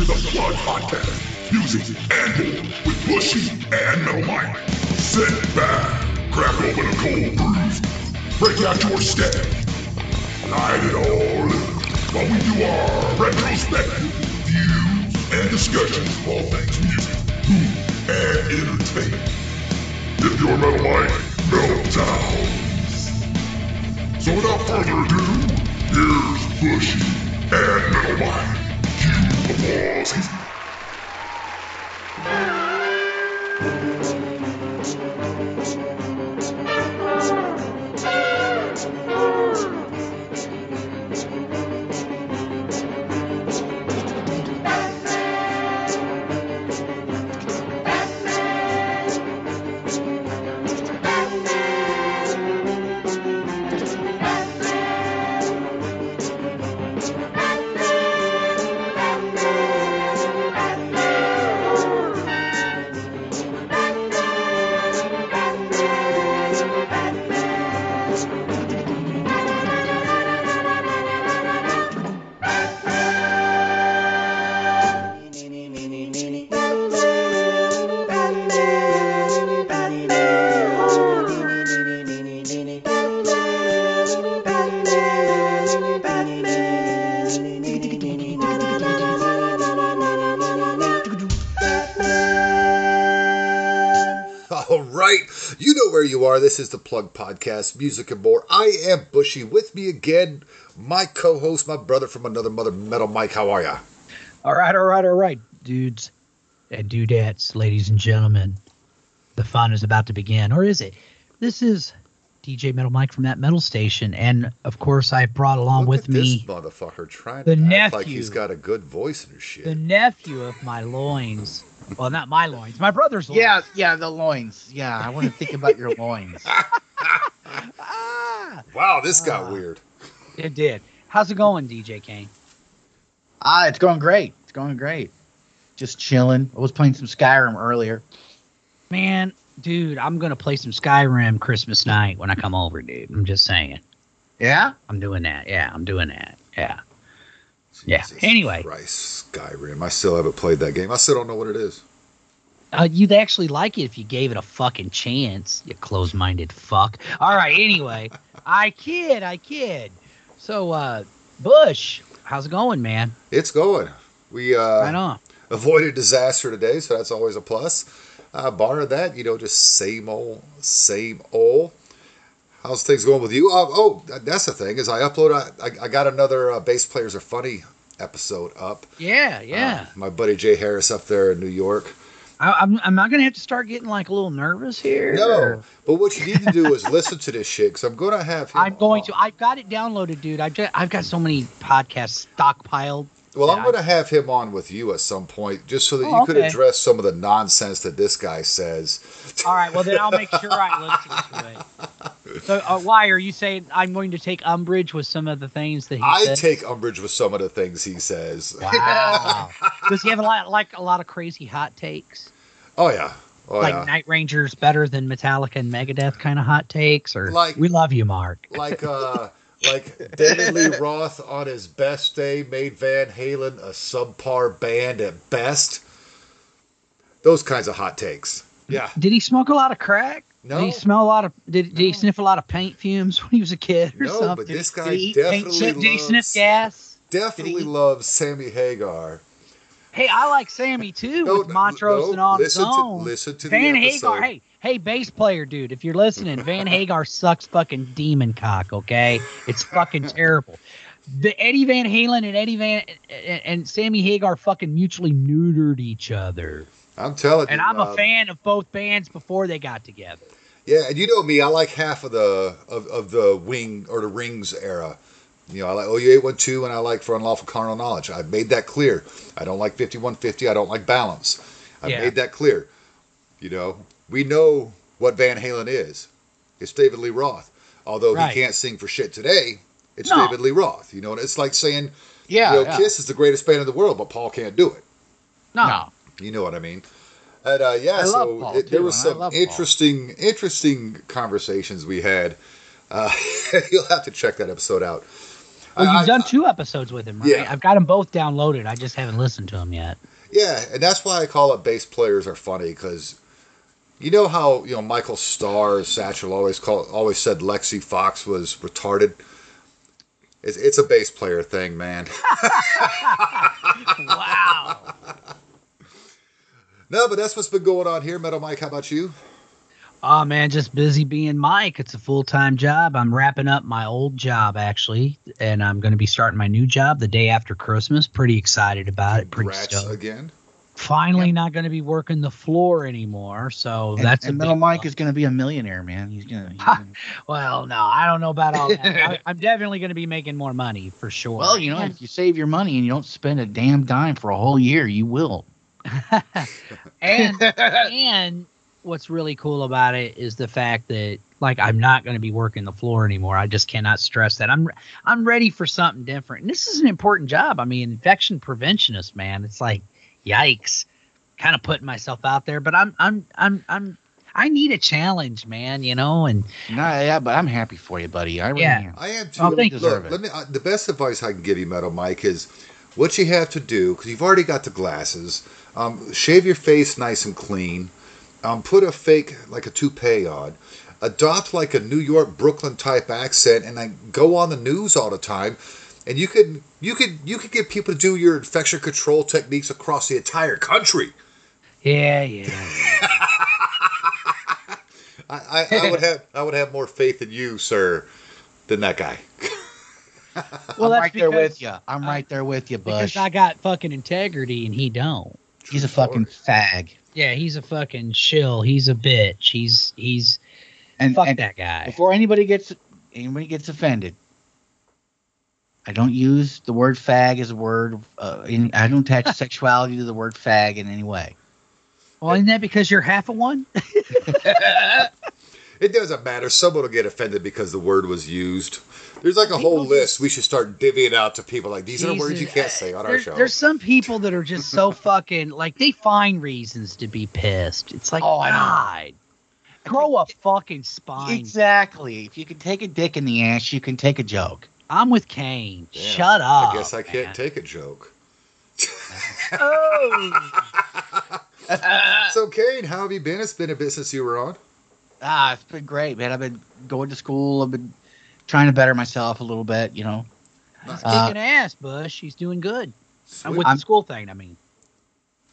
to the Plug Podcast. Music and more with Bushy and Metal Mike. Sit back, crack open a cold brew, break out your stack, light it all up while we do our retrospective views and discussions of all things music, food, and entertainment. If you're Metal Mike, Meltdowns. So without further ado, here's Bushy and Metal Mike. Podcast. You know where you are. This is the Plug Podcast, music and more. I am Bushy. With me again, my co-host, my brother from another mother, Metal Mike. How are ya? All right, all right, all right, dudes and dudettes, ladies and gentlemen. The fun is about to begin, or is it? This is DJ Metal Mike from that metal station, and of course, I brought along Look with me this motherfucker trying the to act like he's got a good voice and shit. the nephew of my loins. Well, not my loins, my brother's loins. Yeah, yeah, the loins. Yeah, I want to think about your loins. Ah, wow, this got Ah. weird. it did. How's it going, DJ Kain? Ah, it's going great. It's going great. Just chilling. I was playing some Skyrim earlier. Man, dude, I'm gonna play some Skyrim Christmas night when I come over, dude. I'm just saying. Yeah? I'm doing that. Yeah, I'm doing that. Yeah. Yeah, anyway. Christ, Skyrim. I still haven't played that game. I still don't know what it is. Uh, you'd actually like it if you gave it a fucking chance, you close-minded fuck. All right, anyway, I kid, I kid. So, uh, Bush, how's it going, man? It's going. We uh, right on. avoided disaster today, so that's always a plus. Uh, bar that, you know, just same old, same old. How's things going with you? Uh, oh, that's the thing is I upload. I, I got another uh, bass players are funny episode up. Yeah, yeah. Uh, my buddy Jay Harris up there in New York. I, I'm, I'm not gonna have to start getting like a little nervous here. No, but what you need to do is listen to this shit because I'm going to have. I'm going on. to. I've got it downloaded, dude. I've just, I've got so many podcasts stockpiled. Well, I'm going to have him on with you at some point, just so that Oh, you could okay. address some of the nonsense that this guy says. All right, well then I'll make sure I listen to it. So, uh, why are you saying I'm going to take umbrage with some of the things that he I said? take umbrage with some of the things he says. Wow. Does he have a lot like a lot of crazy hot takes? Oh yeah, oh like yeah. Night Ranger's better than Metallica and Megadeth kind of hot takes, or Like- we love you, Mark. like uh, like David Lee Roth on his best day made Van Halen a subpar band at best. Those kinds of hot takes. Yeah. Did he smoke a lot of crack? No. Did he smell a lot of? Did, did he sniff a lot of paint fumes when he was a kid or No, something? but this guy he eat paint definitely chip? Did he loves- sniff gas? Definitely loves Sammy Hagar. Hey, I like Sammy too No, with Montrose no, and on listen his to- own. listen to the Van episode. Hagar. Hey, hey, bass player, dude. If you're listening, Van Hagar sucks fucking demon cock. Okay, it's fucking terrible. The Eddie Van Halen and Eddie Van and, and Sammy Hagar fucking mutually neutered each other, I'm telling and you. And I'm a um, fan of both bands before they got together. Yeah, and you know me, I like half of the of, of the wing or the rings era. You know, I like OU eight one two and I like for unlawful carnal knowledge. I've made that clear. I don't like fifty one fifty, I don't like balance. I've Yeah. made that clear. You know, we know what Van Halen is. It's David Lee Roth. Although Right. he can't sing for shit today, it's No. David Lee Roth. You know, and it's like saying, Yeah. you know, yeah. Kiss is the greatest band in the world, but Paul can't do it. No, No. You know what I mean? And uh, yeah, I love so Paul, it, there too, was some love Paul. interesting, interesting conversations we had. Uh, you'll have to check that episode out. Well, I- you've I- done two episodes with him, right? Yeah. I've got them both downloaded. I just haven't listened to them yet. Yeah, and that's why I call it bass players are funny because you know how you know Michael Starr, Satchel always called, always said Lexxi Foxx was retarded. It's, it's a bass player thing, man. wow. no, but that's what's been going on here, Metal Mike. How about you? Oh man, just busy being Mike. It's a full time job. I'm wrapping up my old job actually, and I'm going to be starting my new job the day after Christmas. Pretty excited about it. Pretty Congrats stoked. again. Finally, Yep. not going to be working the floor anymore. So And, that's and Metal Mike is going to be a millionaire, man. He's going to. Well, no, I don't know about all that. I, I'm definitely going to be making more money for sure. Well, you know, if you save your money and you don't spend a damn dime for a whole year, you will. and and what's really cool about it is the fact that like I'm not going to be working the floor anymore. I just cannot stress that. I'm I'm ready for something different. And this is an important job. I mean, infection preventionist, man. It's like yikes. Kind of putting myself out there, but I'm I'm I'm I'm I need a challenge, man, you know, and No, yeah, but I'm happy for you, buddy. I really Yeah. am. I am too. Oh, thank you. Look, it. let me. Uh, the best advice I can give you, Metal Mike, is what you have to do because you've already got the glasses. Um, shave your face nice and clean. Um, put a fake like a toupee on. Adopt like a New York Brooklyn type accent, and then go on the news all the time. And you could you could you could get people to do your infection control techniques across the entire country. yeah, yeah. I, I, I would have I would have more faith in you, sir, than that guy. Well, I'm that's right there because- with you. I'm I- right there with you, Because I got fucking integrity and he don't. He's a fucking fag. Yeah, he's a fucking shill. He's a bitch. He's he's And, fuck and that guy. before anybody gets anybody gets offended, I don't use the word fag as a word. Uh, in, I don't attach sexuality to the word fag in any way. Well, isn't that because you're half a one? It doesn't matter. Someone will get offended because the word was used. There's like a People whole just- list. We should start divvying out to people like these are words you can't say on our show. There's some people that are just so fucking like they find reasons to be pissed. It's like, Oh, I know. God, grow a fucking spine. Exactly. If you can take a dick in the ass, you can take a joke. I'm with Kain. Damn, Shut up. I guess I can't man. take a joke. Oh. So, Kain, how have you been? It's been a bit since you were on. Ah, it's been great, man. I've been going to school. I've been trying to better myself a little bit. You know. He's Uh, kicking ass, Bush. He's doing good. Sweet. With I'm- the school thing, I mean.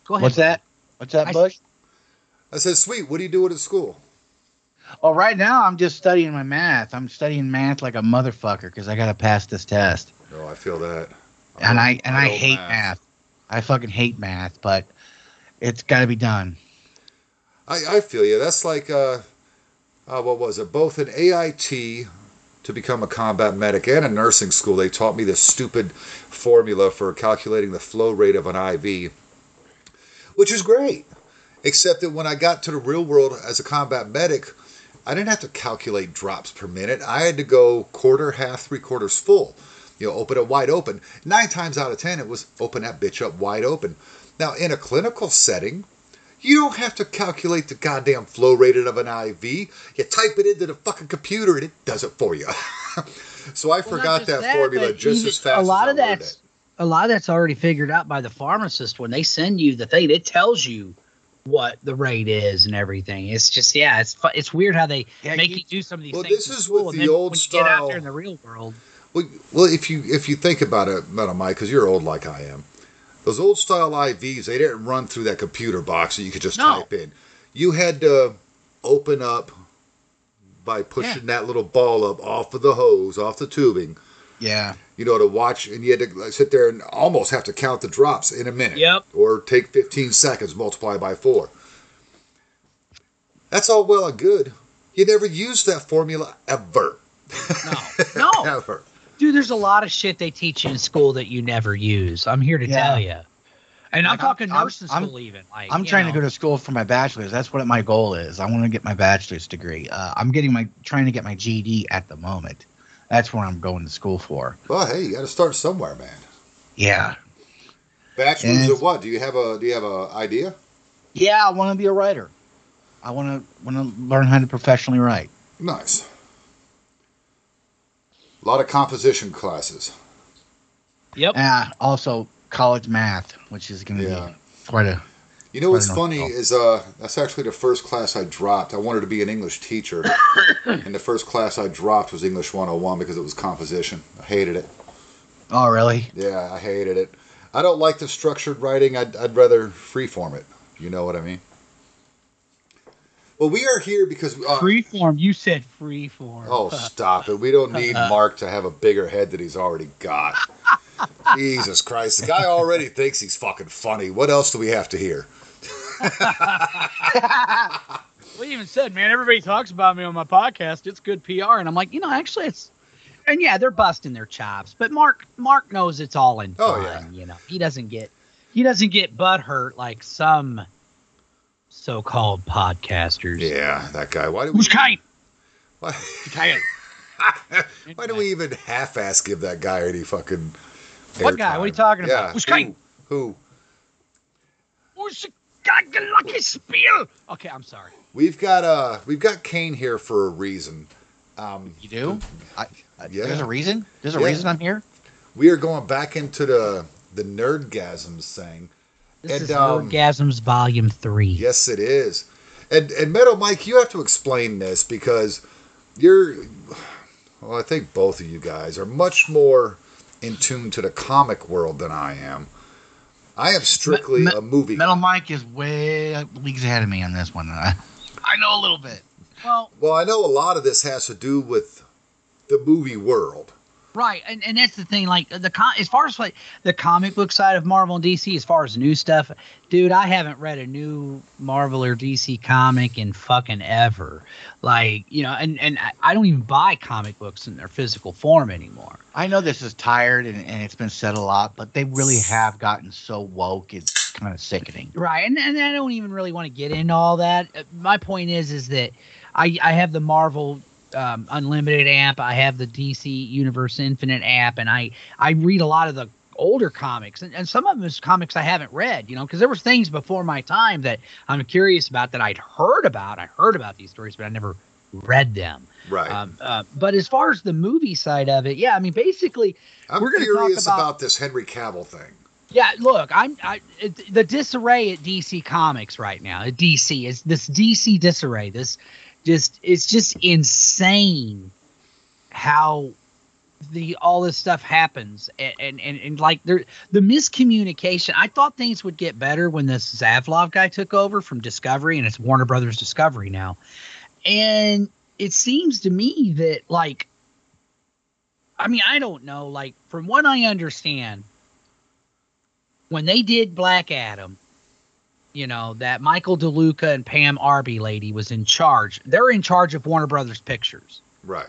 Go ahead. What's that? What's that, I- Bush? I said, sweet. What are you doing at school? Oh, right now I'm just studying my math. I'm studying math like a motherfucker because I got to pass this test. Oh, I feel that. and I and I don't hate math. I fucking hate math, but it's got to be done. I, I feel you. That's like, uh, uh, what was it? Both an AIT to become a combat medic and a nursing school, they taught me this stupid formula for calculating the flow rate of an IV, which is great. Except that when I got to the real world as a combat medic, I didn't have to calculate drops per minute. I had to go quarter, half, three quarters full. You know, open it wide open. Nine times out of ten, it was open that bitch up wide open. Now, in a clinical setting, you don't have to calculate the goddamn flow rate of an IV. You type it into the fucking computer and it does it for you. so I Well, forgot just that, formula just as fast A lot as of I that's a lot of that's already figured out by the pharmacist when they send you the thing. It tells you what the rate is and everything. It's just yeah, it's fu- it's weird how they Yeah, make you- you do some of these things. Well, things. this is with the old when you get out style- there in the real world. Well, well, if you if you think about it, Metal Mike, because you're old like I am, those old style IVs they didn't run through that computer box that you could just No. type in. You had to open up by pushing that little ball up off of the hose, off the tubing. Yeah. You know, to watch, and you had to sit there and almost have to count the drops in a minute. Yep. Or take 15 seconds, multiply by four. That's all well and good. You never used that formula ever. No, no, ever. dude. There's a lot of shit they teach you in school that you never use. I'm here to Yeah. tell you. And I'm Like, I'm- talking I'm- nursing I'm- school even. Like I'm trying know. to go to school for my bachelor's. That's what my goal is. I want to get my bachelor's degree. Uh, I'm getting my trying to get my GED at the moment. That's what I'm going to school for. Well, hey, you got to start somewhere, man. Yeah. Bachelor's And- of what? Do you have a Do you have a idea? Yeah, I want to be a writer. I want to want to learn how to professionally write. Nice. A lot of composition classes. Yep. Uh, also, college math, which is going to Yeah. be quite a. You know what's I don't know. funny is uh that's actually the first class I dropped. I wanted to be an English teacher, and the first class I dropped was English 101 because it was composition. I hated it. Oh, really? Yeah, I hated it. I don't like the structured writing. I'd, I'd rather freeform it. You know what I mean? Well, we are here because uh, Freeform. You said freeform. Oh, stop it. We don't need Mark to have a bigger head that he's already got. Jesus Christ. The guy already thinks he's fucking funny. What else do we have to hear? we even said, man, everybody talks about me on my podcast. It's good PR, and I'm like, you know, actually, it's. And yeah, they're busting their chops, but Mark Mark knows it's all in Oh, yeah. You know, he doesn't get he doesn't get butt hurt like some so-called podcasters. Yeah, that guy. Why do we, Who's kind? why, Kind. why do we even half-ass give that guy any fucking What guy? What are you talking about? Yeah, Who's who? Who? Who's the guy? Lucky spiel. Okay, I'm sorry. We've got uh we've got Kain here for a reason. Um, You do? I, I, Yeah. There's a reason? There's a Yeah. reason I'm here? we are going back into the the nerdgasms thing. This And, is um, Nerdgasms Volume Three. Yes, it is. And and Metal Mike, you have to explain this because you're well, I think both of you guys are much more in tune to the comic world than I am. I am strictly Me- a movie. Metal Mike is way leagues ahead of me on this one. I, I know a little bit. Well, well, I know a lot of this has to do with the movie world. Right, and, and that's the thing. Like the com- as far as like the comic book side of Marvel and DC, as far as new stuff, dude, I haven't read a new Marvel or DC comic in fucking ever. Like you know, and and I- I don't even buy comic books in their physical form anymore. I know this is tired and, and it's been said a lot, but they really have gotten so woke, it's kind of sickening. Right, and, and I don't even really want to get into all that. Uh, My point is, is that I I have the Marvel um, Unlimited app, I have the DC Universe Infinite app, and I I read a lot of the older comics, and, and some of them is comics I haven't read, you know, because there was things before my time that I'm curious about that I'd heard about. I heard about these stories, but I never read them. Right. Um, uh, but as far as the movie side of it, yeah, I mean, basically, I'm we're curious about, about- this Henry Cavill thing. yeah, look, I'm I, it, the disarray at DC Comics right now. At DC is this DC disarray. This just it's just insane how the all this stuff happens and and, and, and like there the miscommunication. I thought things would get better when this Zaslav guy took over from Discovery and it's Warner Brothers Discovery now. And it seems to me that like I mean, I don't know, like from what I understand, when they did Black Adam, you know, that Michael DeLuca and Pam Abdy lady was in charge. They're in charge of Warner Brothers Pictures. Right.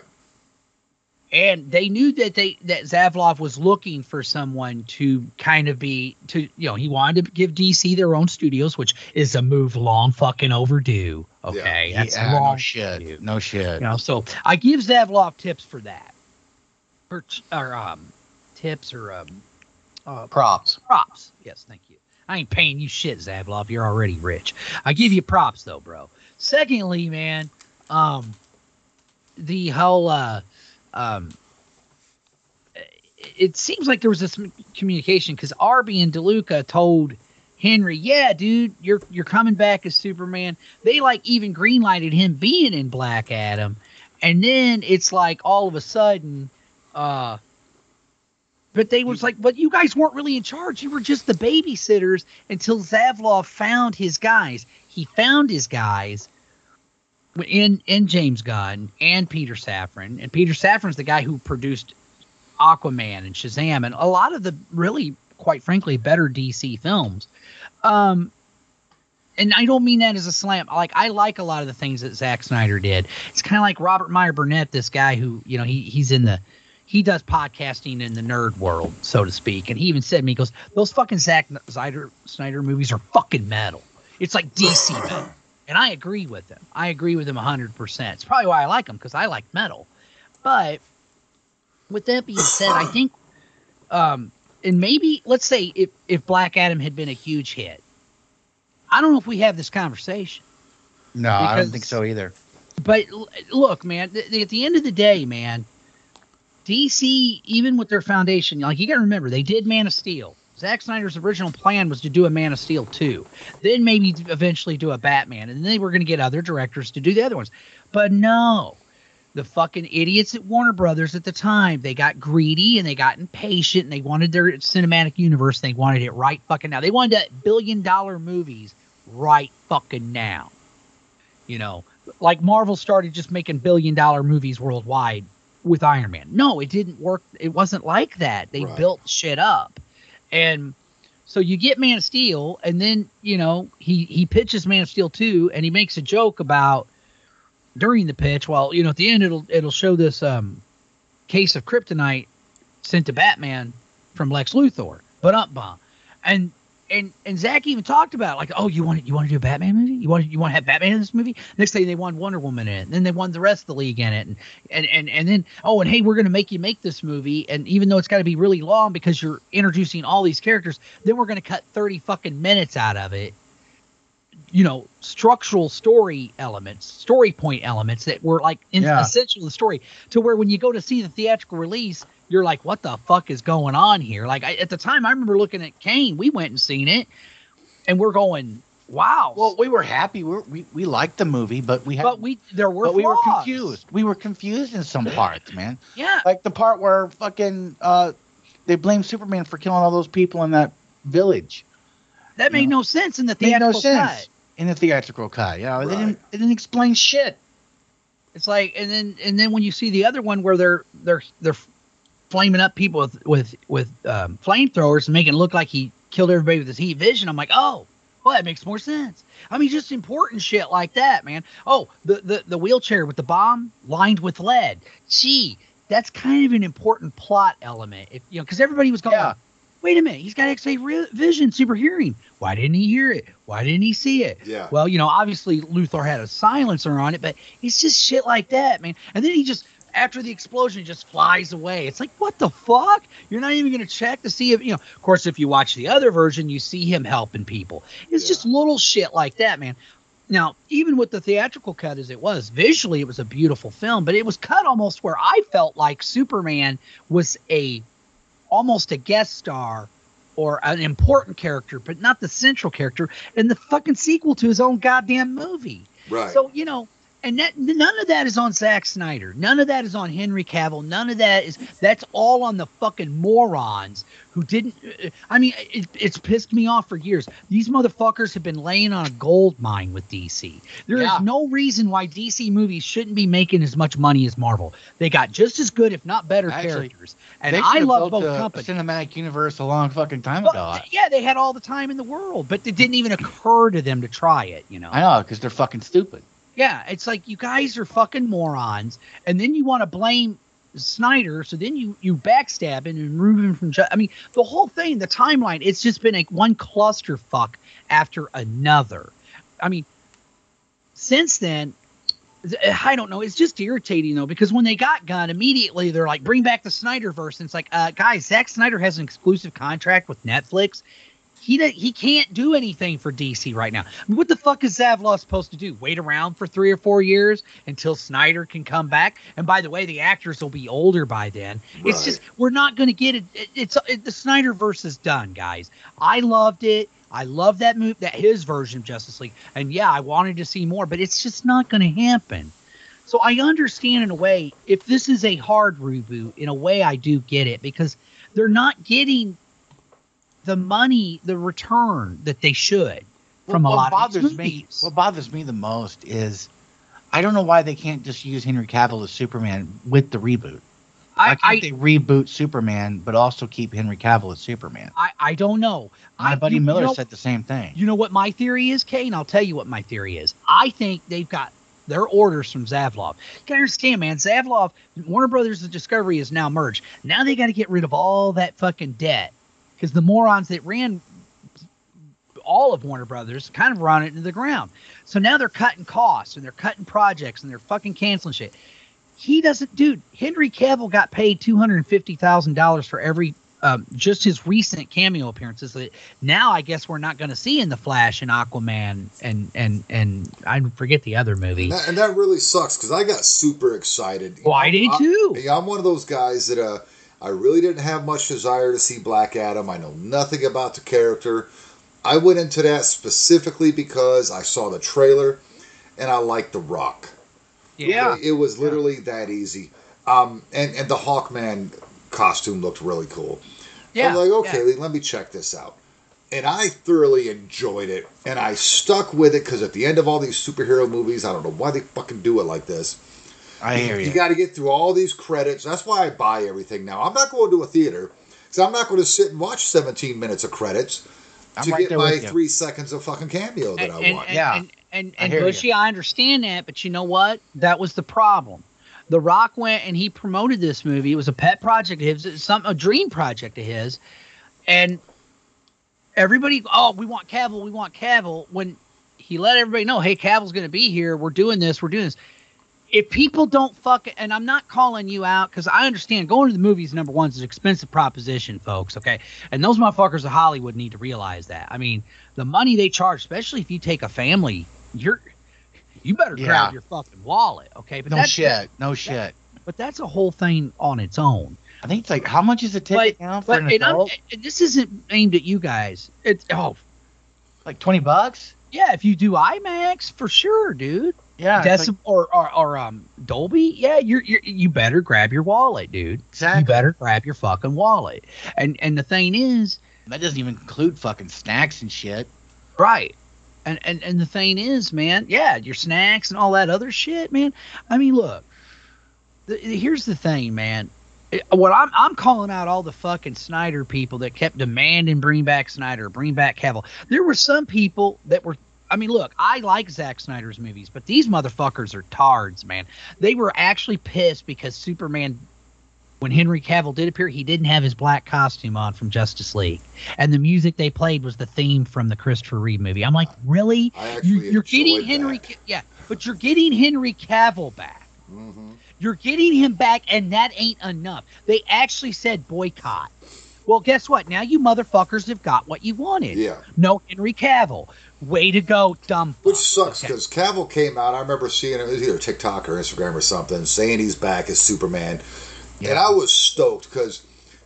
And they knew that they that Zaslav was looking for someone to kind of be to you know, he wanted to give DC their own studios, which is a move long fucking overdue. Okay. That's Yeah, long no shit. No shit. you know, so I give Zaslav tips for that. Or, or um tips or um uh, Props. props. Yes, thank you. I ain't paying you shit, Zaslav. You're already rich. I give you props though, bro. Secondly, man, um, the whole uh, um, it seems like there was this communication because Abdy and DeLuca told Henry, "Yeah, dude, you're you're coming back as Superman." They like even greenlighted him being in Black Adam, and then it's like all of a sudden, uh, but they was like, but you guys weren't really in charge. You were just the babysitters until Zaslav found his guys. He found his guys in in James Gunn and Peter Safran. And Peter Safran's the guy who produced Aquaman and Shazam and a lot of the really, quite frankly, better DC films. Um, and I don't mean that as a slam. Like I like a lot of the things that Zack Snyder did. It's kind of like Robert Meyer Burnett, this guy who you know he he's in the he does podcasting in the nerd world, so to speak. And he even said to me, he goes, "Those fucking Zack Snyder Snyder movies are fucking metal. It's like DC metal." And I agree with him. I agree with him 100%. It's probably why I like him because I like metal. But with that being said, I think, um, and maybe let's say if if Black Adam had been a huge hit, I don't know if we have this conversation. No, I don't think so either. But l- look, man, th- th- at the end of the day, man, DC, even with their foundation, like you got to remember, they did Man of Steel. Zack Snyder's original plan was to do a Man of Steel 2, then maybe eventually do a Batman, and then they were going to get other directors to do the other ones. But no, the fucking idiots at Warner Brothers at the time, they got greedy and they got impatient and they wanted their cinematic universe. They wanted it right fucking now. They wanted billion dollar movies right fucking now. You know, like Marvel started just making billion dollar movies worldwide with Iron Man. No, it didn't work. It wasn't like that. They Right. built shit up. And so you get Man of Steel, and then, you know, he, he pitches Man of Steel 2, and he makes a joke about during the pitch, well, you know, at the end it'll it'll show this um case of kryptonite sent to Batman from Lex Luthor, but up bomb. And and and Zack even talked about it, like, oh, you want you want to do a Batman movie? You want you want to have Batman in this movie? Next thing they won Wonder Woman in it, and then they won the rest of the league in it, and and and, and then oh, and hey, we're gonna make you make this movie, and even though it's got to be really long because you're introducing all these characters, then we're gonna cut thirty fucking minutes out of it. You know, structural story elements, story point elements that were like in, Yeah. essential to the story, to where when you go to see the theatrical release, you're like, what the fuck is going on here? Like I, at the time, I remember looking at Kain. We went and seen it, and we're going, wow. Well, we were happy. We we, we liked the movie, but we had but we there were but we were confused. We were confused in some parts, man. Yeah, Like the part where fucking uh, they blame Superman for killing all those people in that village. that made No. no sense in the Made no theatrical sense cut. in the theatrical cut. Yeah, they Right. didn't they didn't explain shit. It's like, and then and then when you see the other one where they're they're they're flaming up people with with with um, flamethrowers and making it look like he killed everybody with his heat vision, I'm like, oh, well, that makes more sense. I mean, just important shit like that, man. Oh, the the the wheelchair with the bomb lined with lead. Gee, that's kind of an important plot element. If you know, because everybody was going. Yeah. Wait a minute, he's got X-ray re- vision, super hearing. Why didn't he hear it? Why didn't he see it? Yeah. Well, you know, obviously Luthor had a silencer on it, but it's just shit like that, man. And then he just after the explosion just flies away. It's like, what the fuck? You're not even gonna check to see if you know. Of course, if you watch the other version, you see him helping people. It's Yeah. just little shit like that, man. Now, even with the theatrical cut as it was, visually it was a beautiful film, but it was cut almost where I felt like Superman was a almost a guest star or an important character, but not the central character in the fucking sequel to his own goddamn movie. Right. So, you know, and that none of that is on Zack Snyder. None of that is on Henry Cavill. None of that is that's all on the fucking morons who didn't uh, I mean, it, it's pissed me off for years. These motherfuckers have been laying on a gold mine with DC. There is Yeah. no reason why DC movies shouldn't be making as much money as Marvel. They got just as good if not better Actually, characters. And I love both companies. Cinematic universe a long fucking time ago. yeah, they had all the time in the world, but it didn't even occur to them to try it, you know. I know because they're fucking stupid. Yeah, it's like you guys are fucking morons, and then you want to blame Snyder, so then you you backstab him and remove him from. I mean, the whole thing, the timeline, it's just been a one clusterfuck after another. I mean, since then, I don't know. It's just irritating though because when they got Gunn, immediately they're like, "Bring back the Snyderverse," and it's like, uh, guys, Zack Snyder has an exclusive contract with Netflix. He he can't do anything for DC right now. I mean, what the fuck is Zaslav supposed to do? Wait around for three or four years until Snyder can come back? And by the way, the actors will be older by then. It's just we're not going to get it. it it's it, the Snyderverse is done, guys. I loved it. I love that move, that his version of Justice League, and yeah, I wanted to see more, but it's just not going to happen. So I understand in a way if this is a hard reboot. In a way, I do get it because they're not getting the money, the return that they should from what a lot bothers of these me, movies. what bothers me the most is I don't know why they can't just use Henry Cavill as Superman with the reboot. Why I, can't I, they reboot Superman but also keep Henry Cavill as Superman? I, I don't know. My I, buddy you- you Miller know- said the same thing. You know what my theory is, Kain? I'll tell you what my theory is. I think they've got their orders from Zaslav. You understand, man. Zaslav, Warner Brothers and Discovery is now merged. Now they got to get rid of all that fucking debt because the morons that ran all of Warner Brothers kind of run it into the ground. So now they're cutting costs and they're cutting projects and they're fucking canceling shit. He doesn't, dude. Henry Cavill got paid two hundred and fifty thousand dollars for every um, just his recent cameo appearances that now I guess we're not going to see in the Flash and Aquaman and and and I forget the other movie. And that, and that really sucks because I got super excited. Well, I did too. Yeah, I'm one of those guys that uh, I really didn't have much desire to see Black Adam. I know nothing about the character. I went into that specifically because I saw the trailer and I liked The Rock. Yeah. It, it was literally that easy. Um, and, and the Hawkman costume looked really cool. Yeah, I'm like, okay, yeah. let me check this out. And I thoroughly enjoyed it. And I stuck with it because at the end of all these superhero movies, I don't know why they fucking do it like this. I hear You you. got to get through all these credits. That's why I buy everything now. I'm not going to a theater because I'm not going to sit and watch 17 minutes of credits I'm to right get my three seconds of fucking cameo that and, I and, want. and, Yeah. and, and, I and hear you. Bushy, I understand that, but you know what? That was the problem. The Rock went and he promoted this movie. It was a pet project of his, some a dream project of his, and everybody, oh, we want Cavill, we want Cavill. When he let everybody know, hey, Cavill's going to be here. We're doing this. We're doing this. If people don't fuck, and I'm not calling you out because I understand going to the movies number one is an expensive proposition, folks. Okay, and those motherfuckers of Hollywood need to realize that. I mean, the money they charge, especially if you take a family, you're you better Yeah. grab your fucking wallet, okay? But No shit. No shit. but that's a whole thing on its own. I think it's like how much is a ticket now for But an and adult? this isn't aimed at you guys. It's oh Like twenty bucks? yeah, if you do IMAX for sure, dude. Yeah. Decim- or, or or um Dolby, yeah, you're, you're you better grab your wallet, dude. exactly. You better grab your fucking wallet. And and the thing is, That doesn't even include fucking snacks and shit. Right. And, and and the thing is, man, yeah, your snacks and all that other shit, man. I mean, look, the, here's the thing, man. It- what I'm I'm calling out all the fucking Snyder people that kept demanding bring back Snyder, bring back Cavill. There were some people that were. I mean, look, I like Zack Snyder's movies, but these motherfuckers are tards, man. They were actually pissed because Superman, when Henry Cavill did appear, he didn't have his black costume on from Justice League and the music they played was the theme from the Christopher Reeve movie. I'm like, really? You, you're getting Henry, that. Yeah, but you're getting Henry Cavill back. Mhm. You're getting him back, and that ain't enough. They actually said boycott. Well, guess what? Now you motherfuckers have got what you wanted. Yeah. No Henry Cavill. Way to go, dumb. Which sucks Okay. because Cavill came out. I remember seeing it, it was either TikTok or Instagram or something, saying he's back as Superman, and I was stoked because,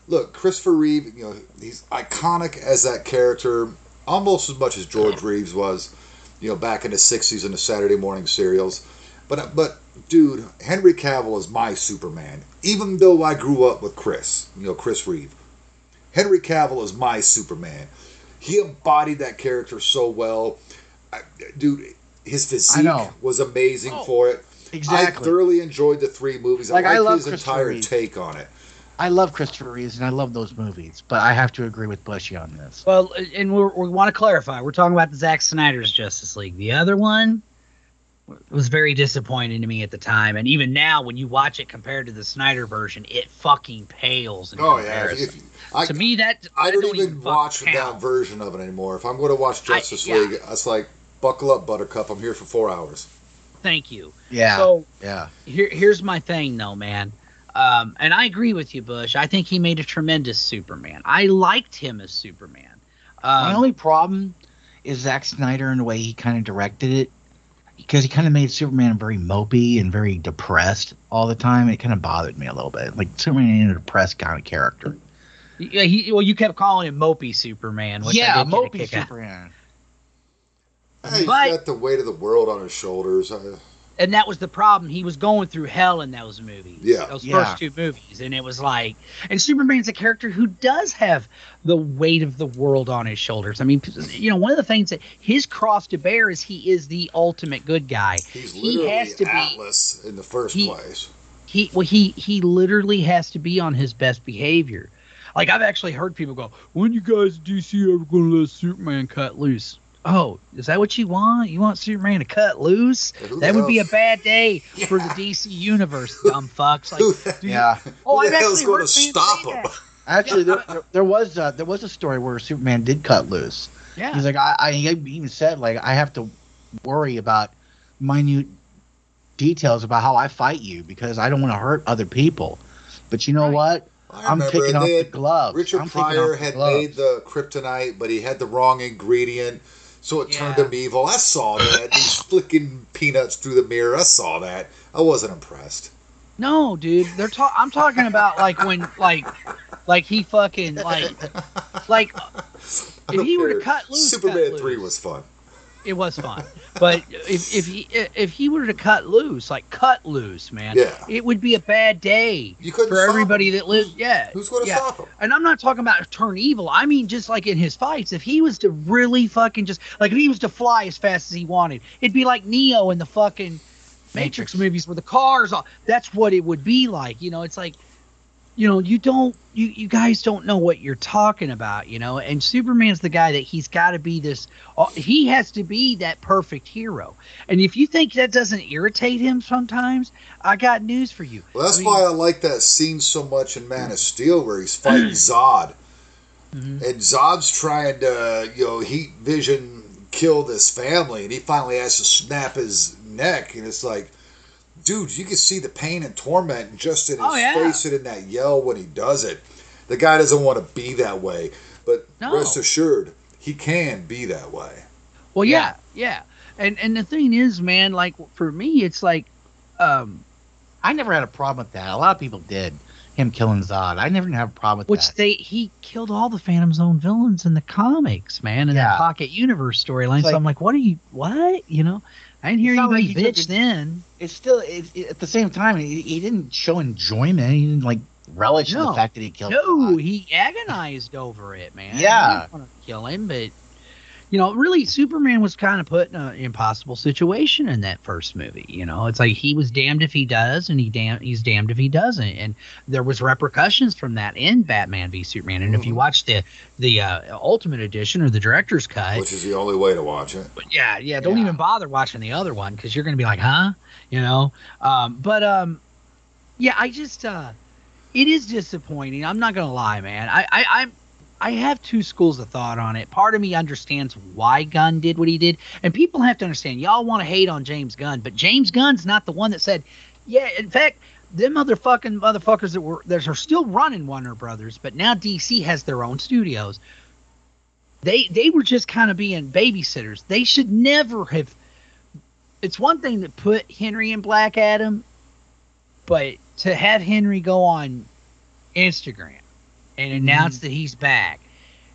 look, Christopher Reeve, you know, he's iconic as that character, almost as much as George Reeves was, you know, back in the '60s in the Saturday morning serials. But uh, but dude, Henry Cavill is my Superman. Even though I grew up with Chris, you know, Chris Reeve, Henry Cavill is my Superman. He embodied that character so well. I, dude, his physique was amazing Oh, for it. Exactly. I thoroughly enjoyed the three movies. I Like, I like love his entire Reeve. take on it. I love Christopher Reeves and I love those movies, but I have to agree with Bushy on this. Well, and we're, we want to clarify. We're talking about the Zack Snyder's Justice League. The other one was very disappointing to me at the time, and even now, when you watch it compared to the Snyder version, it fucking pales. In Oh yeah, comparison. if, I, to me, that I that don't even fucking watch count. that version of it anymore. If I'm going to watch I- Justice yeah. League, it's like buckle up, Buttercup. I'm here for four hours. Thank you. Yeah. So yeah. here, here's my thing, though, man. Um, and I agree with you, Bush. I think he made a tremendous Superman. I liked him as Superman. My Um, only problem is Zack Snyder and the way he kind of directed it, because he kind of made Superman very mopey and very depressed all the time. It kind of bothered me a little bit. Like Superman ain't a depressed kind of character. yeah, he, well, you kept calling him Mopey Superman. Which I yeah, did get a mopey kick. Superman. Hey, he's But- got the weight of the world on his shoulders. I, and that was the problem. He was going through hell in those movies. Yeah. Those Yeah. first two movies. And it was like and Superman's a character who does have the weight of the world on his shoulders. I mean, you know, one of the things that his cross to bear is he is the ultimate good guy. he's He has to be- Atlas in the first he- place. He well he he literally has to be on his best behavior. Like I've actually heard people go, "When you guys DC ever going to let Superman cut loose?" Oh, is that what you want? You want Superman to cut loose? Who the That would be a bad day for the DC universe, dumb fucks. Like, Who, do you- Yeah. oh, who I've the hell's actually going heard to fans stop him? Actually, there, there, there was uh, there was a story where Superman did cut loose. Yeah, He's like, I, I he even said like I have to worry about minute details about how I fight you because I don't want to hurt other people. But you know Right. what? I I'm remember taking off they the gloves. Richard I'm Pryor the had gloves. made the kryptonite, but he had the wrong ingredient, so it turned Yeah. him evil. I saw that. He's flicking peanuts through the mirror. I saw that. I wasn't impressed. No, dude. They're talking. I'm talking about like when like like he fucking like like if don't he were to cut loose, Superman cut three loose. was fun. It was fun, but if if he if he were to cut loose, like cut loose, man, Yeah. it would be a bad day You couldn't for everybody him. that lives. Yeah, Who's going to yeah. stop him? And I'm not talking about turn evil. I mean, just like in his fights, if he was to really fucking just like if he was to fly as fast as he wanted, it'd be like Neo in the fucking Matrix, Matrix. movies where the cars. That's what it would be like. You know, it's like, you know, you don't, you you guys don't know what you're talking about. You know, and Superman's the guy that he's got to be this. uh, He has to be that perfect hero. And if you think that doesn't irritate him sometimes, I got news for you. Well, that's I mean- why I like that scene so much in Man of Steel where he's fighting Zod. Mhm. And Zod's trying to, you know, heat vision kill this family, and he finally has to snap his neck, and it's like, dude, you can see the pain and torment just in his Oh, yeah. face and in that yell when he does it. The guy doesn't want to be that way, but No. rest assured, he can be that way. Well, yeah, yeah. And and the thing is, man, like for me, it's like, um, I never had a problem with that. A lot of people did. Him killing Zod. I never had a problem with which that. they he killed all the Phantom Zone villains in the comics, man, in Yeah. that Pocket Universe storyline. It's So I'm like, what are you? What? You know, I didn't hear anybody like he bitch it- then. It's still it, it- at the same time. He, he didn't show enjoyment. He didn't like relish No. the fact that he killed. No, he agonized over it, man. Yeah. He want to kill him, but you know, really, Superman was kind of put in an impossible situation in that first movie. You know, it's like he was damned if he does, and he damn he's damned if he doesn't. And there was repercussions from that in Batman v Superman. And if you Mhm. watch the the uh, Ultimate Edition or the director's cut, Which is the only way to watch it. but yeah, yeah, don't Yeah. even bother watching the other one because you're gonna be like, huh, you know. Um, but um, yeah, I just uh, it is disappointing. I'm not gonna lie, man. I I I'm. I have two schools of thought on it. Part of me understands why Gunn did what he did, and people have to understand. Y'all want to hate on James Gunn, but James Gunn's not the one that said, "Yeah." In fact, them motherfucking motherfuckers that were that are still running Warner Brothers, but now DC has their own studios they they were just kind of being babysitters. They should never have. It's one thing to put Henry in Black Adam, but to have Henry go on Instagram and announce that he's back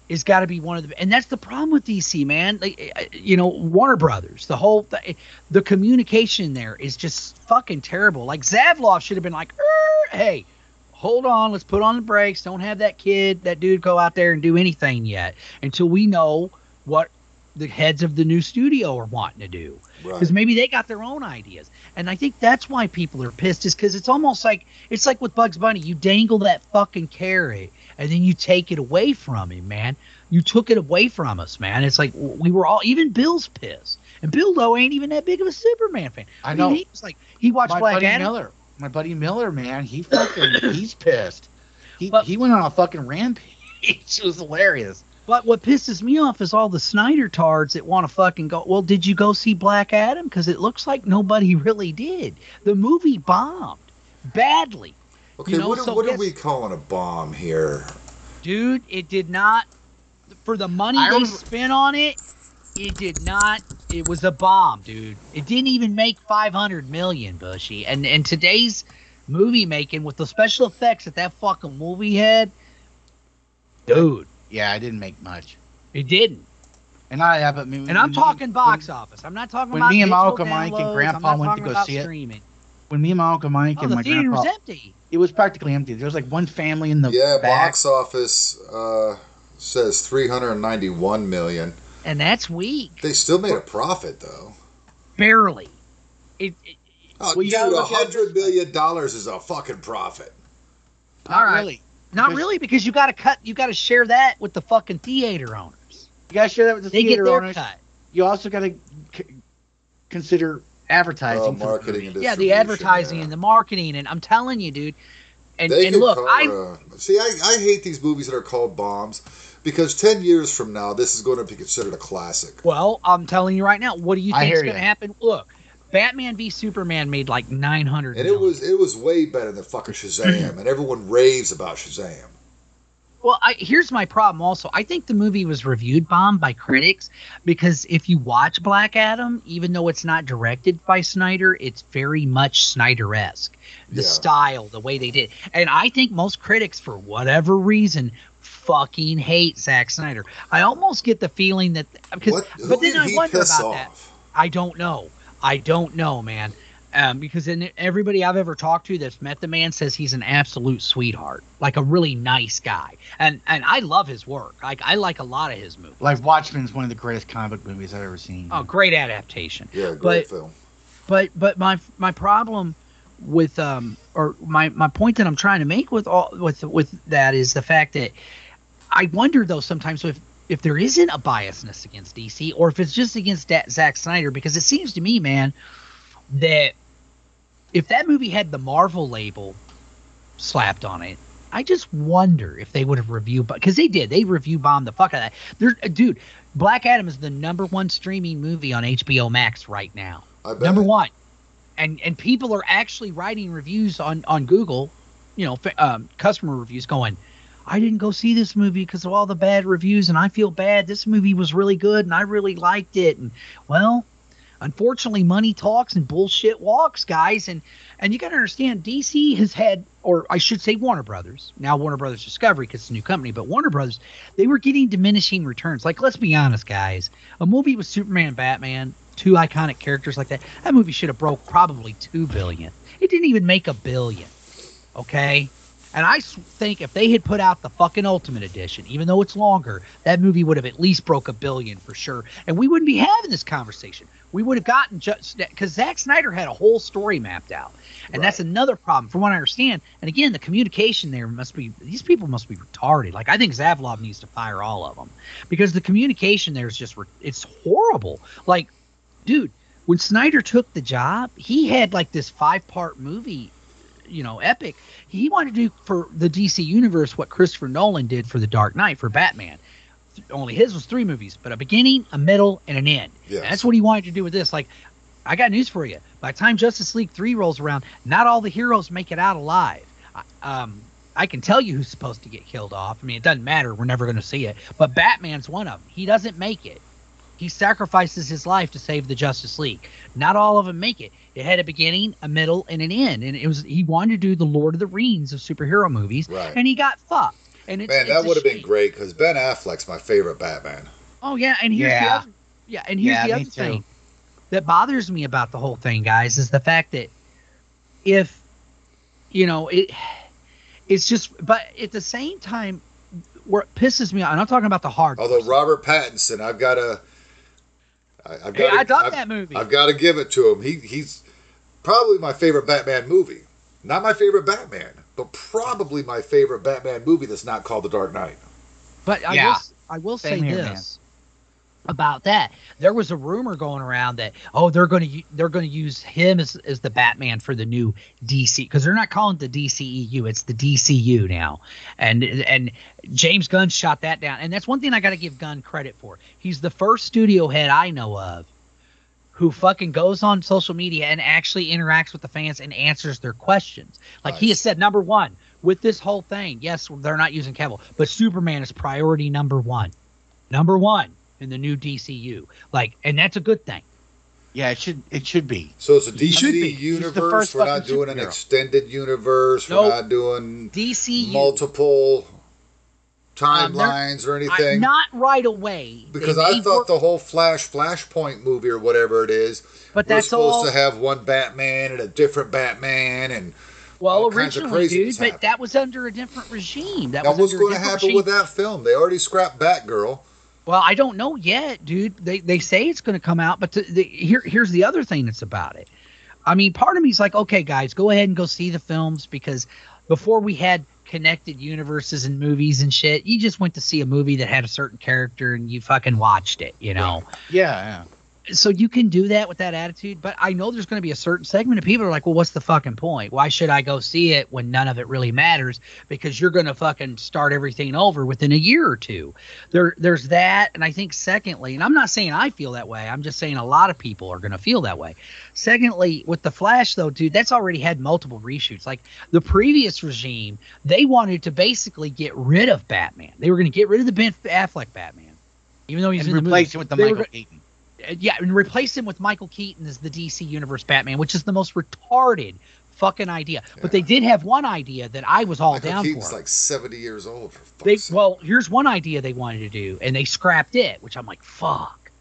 is got to be one of the. And that's the problem with DC, man. Like, uh, you know, Warner Brothers, the whole th- the communication there is just fucking terrible. Like Zaslav should have been like, "Er, hey. Hold on, let's put on the brakes. Don't have that kid, that dude go out there and do anything yet until we know what the heads of the new studio are wanting to do Right. because maybe they got their own ideas and i think that's why people are pissed is because it's almost like it's like with bugs bunny you dangle that fucking carrot and then you take it away from him man you took it away from us man it's like we were all even bill's pissed and bill though ain't even that big of a superman fan I mean, know. he was like he watched my black buddy adam Miller. My buddy Miller, man, he fucking he's pissed. He But- he went on a fucking rampage. it was hilarious. But what pisses me off is all the Snyder tards that want to fucking go. Well, did you go see Black Adam? Because it looks like nobody really did. The movie bombed badly, Okay, you know, what, are- so what are we calling a bomb here? dude. It did not. For the money I they remember- spent on it, it did not. It was a bomb, dude. It didn't even make five hundred million, Bushy. And and today's movie making with the special effects that that fucking movie had, dude, Yeah, I didn't make much. it didn't. And I have it. And I'm talking box office. I'm not talking when about me and digital Metal Mike and downloads. Grandpa went to go about see it. When me and my uncle Mike Oh, and the my theater grandpa, was empty. It was practically empty. There was like one family in the Yeah, back. box office uh, says 391 million. and that's weak. They still made a profit though. Barely. It, it- Oh, Well, dude, gotta a look hundred million dollars is a fucking profit. Not All right. really. not Because- really because you got to cut. You got to share that with the fucking theater owners. You gotta share that with the They get theater their owners. cut. You also gotta c- consider advertising. Uh, for the marketing movie. Yeah, the advertising yeah. and the marketing, and I'm telling you, dude. And and look, call I it see. I, I hate these movies that are called bombs because ten years from now, this is going to be considered a classic. well, I'm telling you right now. What do you think is going to happen? Look, Batman v Superman made like nine hundred. And it was it was way better than fucking Shazam, and everyone raves about Shazam. Well, I, here's my problem. Also, I think the movie was reviewed bomb by critics because if you watch Black Adam, even though it's not directed by Snyder, it's very much Snyder-esque. The Yeah. style, the way they did, and I think most critics, for whatever reason, fucking hate Zack Snyder. I almost get the feeling that because, What? But then I wonder about that. off? I don't know. I don't know, man. Um, because in everybody I've ever talked to that's met the man says he's an absolute sweetheart, like a really nice guy, and and I love his work. Like I like a lot of his movies. Like Watchmen's one of the greatest comic book movies I've ever seen. Oh, great adaptation. Yeah, great But- film. But but my my problem with um or my my point that I'm trying to make with all with with that is the fact that I wonder though sometimes if if there isn't a biasness against DC or if it's just against da- Zack Snyder because it seems to me man that if that movie had the Marvel label slapped on it I just wonder if they would have reviewed because they did. They review bombed the fuck out of that. There, dude Black Adam is the number one streaming movie on HBO Max right now. Number one. And and people are actually writing reviews on on google you know um, customer reviews going i didn't go see this movie because of all the bad reviews and i feel bad. This movie was really good and i really liked it. And well unfortunately money talks and bullshit walks guys. And and you got to understand dc has had or i should say warner brothers. Now warner brothers discovery because it's a new company but warner brothers they were getting diminishing returns. Like let's be honest guys. A movie with superman batman two iconic characters like that that movie should have broke probably two billion. It didn't even make a billion okay? And I think if they had put out the fucking ultimate edition even though it's longer that movie would have at least broke a billion for sure. And we wouldn't be having this conversation we would have gotten just because Zack Snyder had a whole story mapped out, and that's another problem from what I understand. And again, the communication there must be these people must be retarded. Like I think Zaslav needs to fire all of them because the communication there is just it's horrible. Like, dude, when Snyder took the job, he had like this five part movie, you know, epic. He wanted to do for the DC universe what Christopher Nolan did for the Dark Knight for Batman. Only his was three movies, but a beginning, a middle, and an end. Yes. And that's what he wanted to do with this. Like, I got news for you. By the time Justice League 3 rolls around, not all the heroes make it out alive. I- Um, I can tell you who's supposed to get killed off. I mean, it doesn't matter. We're never going to see it. But Batman's one of them. He doesn't make it. He sacrifices his life to save the Justice League. Not all of them make it. It had a beginning, a middle, and an end. And it was he wanted to do the Lord of the Rings of superhero movies, Right. and he got fucked. And it's, Man, it's that would have been great because Ben Affleck's my favorite Batman. Oh yeah, and here's the Yeah. other yeah, and here's Yeah, the other thing that bothers me about the whole thing, guys, is the fact that if you know it, it's just. But at the same time, what pisses me off, and I'm talking about the hard. Although Robert Pattinson, I've got to, I've Hey, got I dug I've, that movie. I've got to give it to him. He he's probably my favorite Batman movie. Not my favorite Batman, but probably my favorite Batman movie that's not called The Dark Knight. But I Yeah. will, s- I will say here, this about that. There was a rumor going around that oh they're going to they're going to use him as, as the Batman for the new DC because they're not calling it the DCEU it's the DCU now and and James Gunn shot that down and that's one thing I got to give Gunn credit for. He's the first studio head I know of who fucking goes on social media and actually interacts with the fans and answers their questions. Like he has said, number one, with this whole thing, yes, they're not using Cavill, but Superman is priority number one. Number one in the new DCU. Like, and that's a good thing. Yeah, it should it should be. So it's a He should DC be. Universe. We're not fucking doing an extended universe. Nope. We're not doing DC multiple Um, timelines or I- anything. not right away. because They I may thought work- the whole Flash Flashpoint movie or whatever it is but that's supposed all. to have one Batman and a different Batman and well, all kinds of originally, dude, but that was under a different regime. That now was what's going to happen regime. with that film? They already scrapped Batgirl. Well, I don't know yet, dude. They they say it's going to come out, but the, the, here here's the other thing that's about it. I mean, part of me is like, okay, guys, go ahead and go see the films because before we had connected universes and movies and shit, you just went to see a movie that had a certain character and you fucking watched it, you know. Yeah, so you can do that with that attitude, but I know there's going to be a certain segment of people who are like, well, what's the fucking point? Why should I go see it when none of it really matters? Because you're going to fucking start everything over within a year or two. There, there's that, and I think secondly, and I'm not saying I feel that way. I'm just saying a lot of people are going to feel that way. Secondly, with the Flash though, dude, that's already had multiple reshoots. Like the previous regime, they wanted to basically get rid of Batman. They were going to get rid of the Ben Affleck Batman, even though he's and in the replace movie. it with the They were Michael go- Keaton. Uh, yeah, and replace him with Michael Keaton as the DC Universe Batman, which is the most retarded fucking idea. But they did have one idea that I was all Michael down Keaton's for. like 70 years old. They sake. well, here's one idea they wanted to do, and they scrapped it, which I'm like, fuck,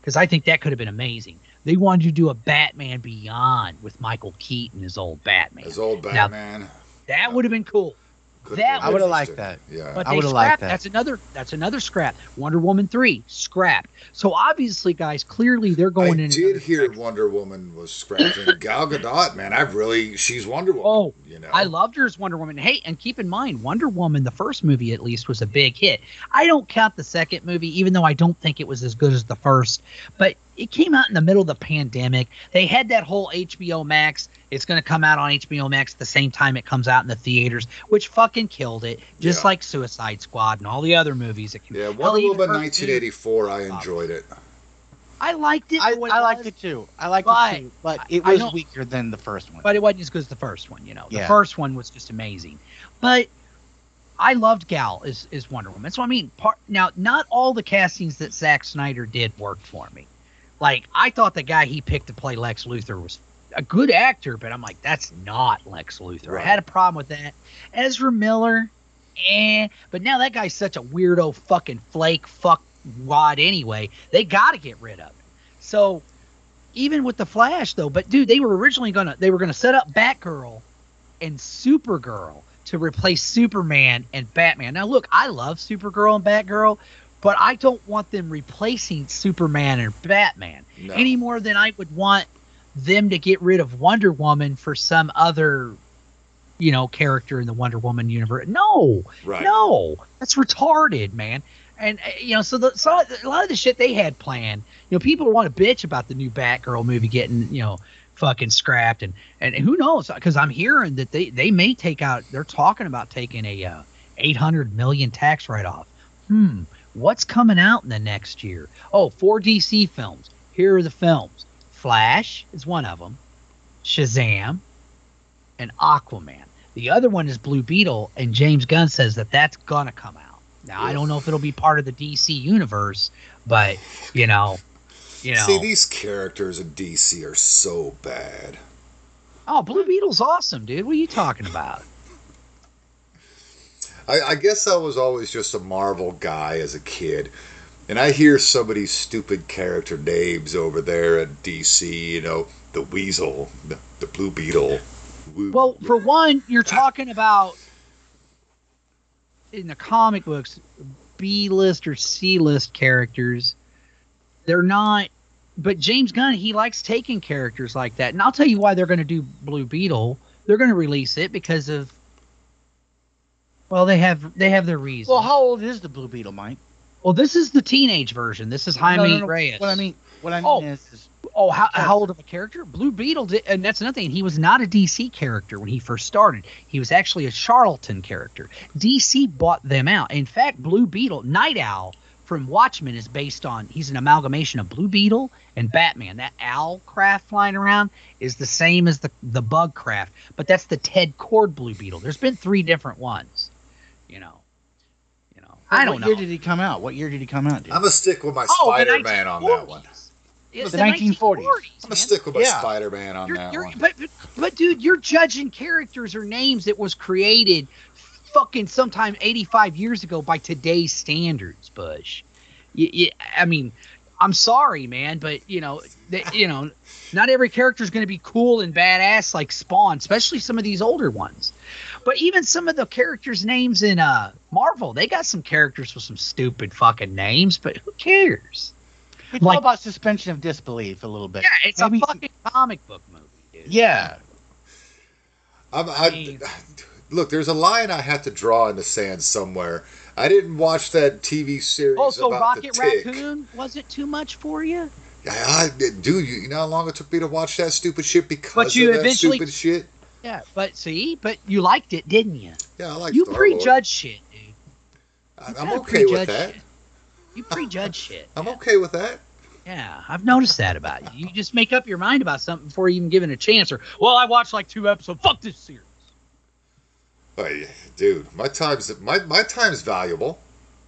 because I think that could have been amazing. They wanted to do a Batman Beyond with Michael Keaton as old Batman. His old Now, Batman. that would have been cool. Could've that I would've liked that. Yeah. But I would've liked that. That's another. That's another scrap. Wonder Woman three scrapped. So obviously, guys, clearly they're going I in. did hear direction. Wonder Woman was scratching. Gal Gadot, man, I really, she's Wonder Woman. Oh, you know, I loved her as Wonder Woman. Hey, and keep in mind, Wonder Woman, the first movie at least, was a big hit. I don't count the second movie, even though I don't think it was as good as the first. But it came out in the middle of the pandemic. They had that whole HBO Max. It's going to come out on HBO Max at the same time it comes out in the theaters, which fucking killed it. Just Yeah. like Suicide Squad and all the other movies. That came. Yeah, Hell, Wonder Woman 1984, I enjoyed it. I liked it. I, for what I liked it too. I liked But- it too, but it was weaker than the first one. but it wasn't as good as the first one. You know, the first one was just amazing. But I loved Gal as, as Wonder Woman. So I mean, part now not all the castings that Zack Snyder did worked for me. Like I thought the guy he picked to play Lex Luthor was a good actor, but I'm like, that's not Lex Luthor. Right. I had a problem with that. Ezra Miller, eh. But now that guy's such a weirdo fucking flake fuck wad anyway. They got to get rid of him. So even with the Flash though, but dude, they were originally gonna they were gonna set up Batgirl and Supergirl to replace Superman and Batman. Now look, I love Supergirl and Batgirl, but I don't want them replacing Superman or Batman No. any more than I would want them to get rid of Wonder Woman for some other you know character in the Wonder Woman universe. No. right. No, that's retarded, man. And uh, you know, so the so a lot of the shit they had planned, you know, people want to bitch about the new Batgirl movie getting, you know, fucking scrapped, and and who knows? Because I'm hearing that they they may take out. They're talking about taking a uh, 800 million tax write off. Hmm, what's coming out in the next year? Oh, four DC films. Here are the films. Flash is one of them. Shazam, and Aquaman. The other one is Blue Beetle, and James Gunn says that that's gonna come out. Now I don't know if it'll be part of the DC universe, but you know, you know. See, these characters in DC are so bad. oh, Blue Beetle's awesome, dude. What are you talking about? I, I guess I was always just a Marvel guy as a kid. And I hear some of these stupid character names over there at DC, you know, the Weasel, the, the Blue Beetle. Well, for one, you're talking about in the comic books, B list or C list characters. They're not, but James Gunn, he likes taking characters like that. And I'll tell you why they're going to do Blue Beetle. They're going to release it because of, well, they have they have their reasons. well, how old is the Blue Beetle, Mike? Well, this is the teenage version. This is Jaime No, no, no. Reyes. What I mean, what I oh. mean Oh. is, is Oh, how, how old of a character? Blue Beetle did, and that's another thing. He was not a DC character when he first started. He was actually a Charlton character. DC bought them out. In fact, Blue Beetle, Night Owl from Watchmen is based on. He's an amalgamation of Blue Beetle and Batman. That owl craft flying around is the same as the the bug craft, but that's the Ted Kord Blue Beetle. There's been three different ones. You know. You know. I don't what know. year did he come out? What year did he come out? Dude? I'm going to stick with my Oh, Spider Man on that one. 1940s. It's The the 1940s. 1940s. I'm going to stick with my Yeah. Spider Man on You're, that you're, one. but, but but dude, you're judging characters or names that was created fucking sometime 85 years ago by today's standards, Bush. You, you, I mean, I'm sorry, man, but you know, they, you know, not every character is going to be cool and badass like Spawn, especially some of these older ones. But even some of the characters' names in uh Marvel, they got some characters with some stupid fucking names, but who cares? It's like- all about suspension of disbelief a little bit. Yeah, it's Maybe- a fucking comic book movie, dude. Yeah. I'm, I, look, there's a line I have to draw in the sand somewhere. I didn't watch that TV series Oh, so about Rocket the tick. Raccoon was it too much for you? I, I- dude, you, you know how long it took me to watch that stupid shit because But you of that eventually- stupid shit. Yeah, but see, but you liked it, didn't you? Yeah, I like you Star-Lord. prejudge shit, dude. I- I'm okay with that. shit. You prejudge shit. I'm okay with that. Yeah, I've noticed that about you. You just make up your mind about something before you even give it a chance. Or, well, I watched like two episodes. Fuck this series. Dude, my time's my my time's valuable.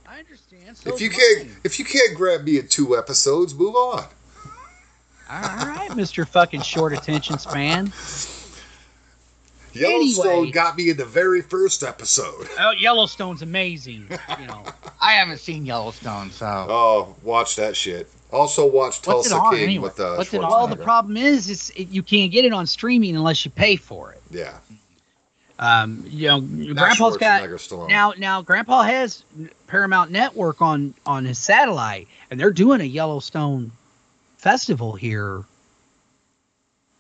I understand. So if you can't mine. if you can't grab me in two episodes, move on. all right, Mister Fucking Short Attention Span. Yellowstone Anyway. got me in the very first episode. Oh, Yellowstone's amazing. You know, I haven't seen Yellowstone, so Oh, watch that shit. Also watch What's it Tulsa on King anyway? with uh, What's it on? well, the problem is, it's it, you can't get it on streaming unless you pay for it. Yeah, Um, you know, Not Grandpa's got Schwarzenegger, Stallone. now. Now, Grandpa has Paramount Network on on his satellite, and they're doing a Yellowstone festival here.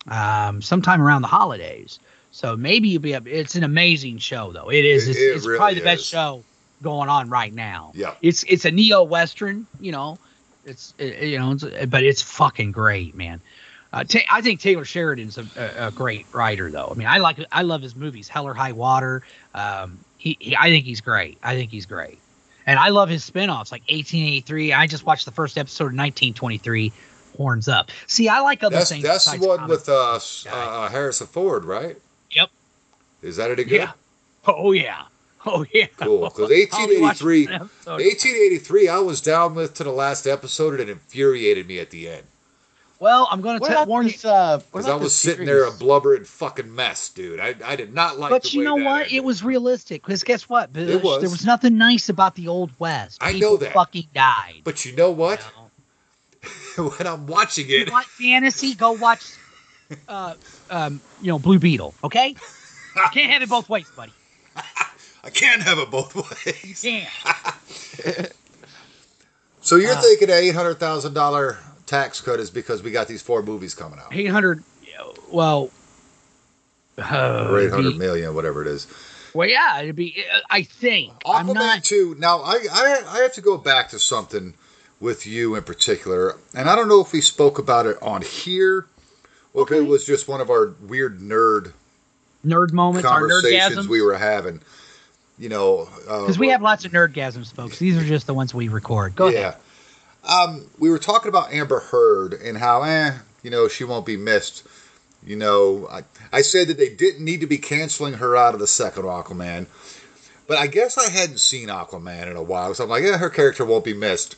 Um, sometime around the holidays. So maybe you'll be. Up, it's an amazing show, though. It is. It- It's, it it's really probably the best is. show going on right now. Yeah, It's it's a neo western, you know. It's it, you know, it's, but it's fucking great, man. Uh, Ta- I think Taylor Sheridan's a, a, a great writer, though. I mean, I like I love his movies, Hell or High Water. Um, he, he I think he's great. I think he's great, and I love his spin-offs like 1883. I just watched the first episode of 1923. Horns up. See, I like other that's things. that's the one with uh, books. uh, Harrison Ford, right? Yep. Is that any good? Yeah. Oh yeah. Oh yeah. Cool. Because 1883 1883, I was down with to the last episode, and it infuriated me at the end Well, I'm going to about warn you. uh, what because about I was this sitting there a blubbering fucking mess, dude. I, I did not like. but the you way know that what? ended. It was realistic because guess what? Bush? was. There was nothing nice about the old west. I know that. Fucking died. But you know you what? know? when I'm watching it, You it, want fantasy? Go watch, uh, um, you know, Blue Beetle. Okay, can't have it both ways, buddy. I can't have it both ways. Can't. So you're Ah. thinking a eight hundred thousand dollar tax cut is because we got these four movies coming out, Eight hundred. Well. Uh, or eight hundred million, whatever it is. Well, yeah, it'd be. uh, I think. I'm Aquaman not. two. Now I, I I have to go back to something with you in particular, and I don't know if we spoke about it on here, or if Okay. it was just one of our weird nerd Nerd moments, our nerdgasms. we were having. You know, Because we have lots of nerdgasms, folks. These are just the ones we record. Go ahead. Um, we were talking about Amber Heard and how, eh, you know, she won't be missed. You know, I, I said that they didn't need to be canceling her out of the second Aquaman, but I guess I hadn't seen Aquaman in a while, so I'm like, yeah, her character won't be missed.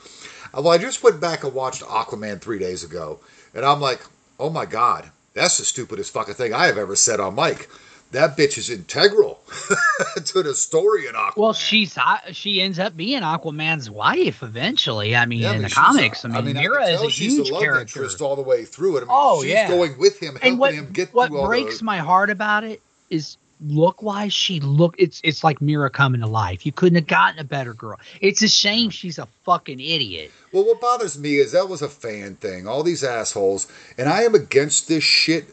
Uh, Well, I just went back and watched Aquaman three days ago, and I'm like, oh my god, that's the stupidest fucking thing I have ever said on mic. That bitch is integral to the story in Aquaman. Well, she's she ends up being Aquaman's wife eventually. I mean, Yeah, in mean, the she's a- comics, I mean, can Mera is a huge character. interest all the way through it. I mean, Oh, she's yeah. going with him, helping and what him get what through all breaks the. my heart about it is look wise she look it's it's like Mera coming to life. You couldn't have gotten a better girl. It's a shame she's a fucking idiot. Well, what bothers me is that was a fan thing. All these assholes, and I am against this shit,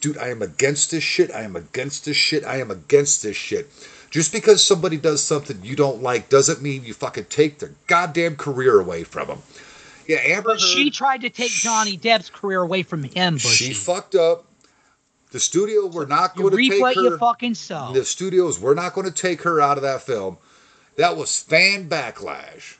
dude. I am against this shit. I am against this shit. I am against this shit. Just because somebody does something you don't like doesn't mean you fucking take their goddamn career away from them. Yeah, Amber But she tried to take Johnny Depp's career away from him, Bushy. she fucked up. The studio were not you going to take her. you fucking sow. The studios were not going to take her out of that film. That was fan backlash.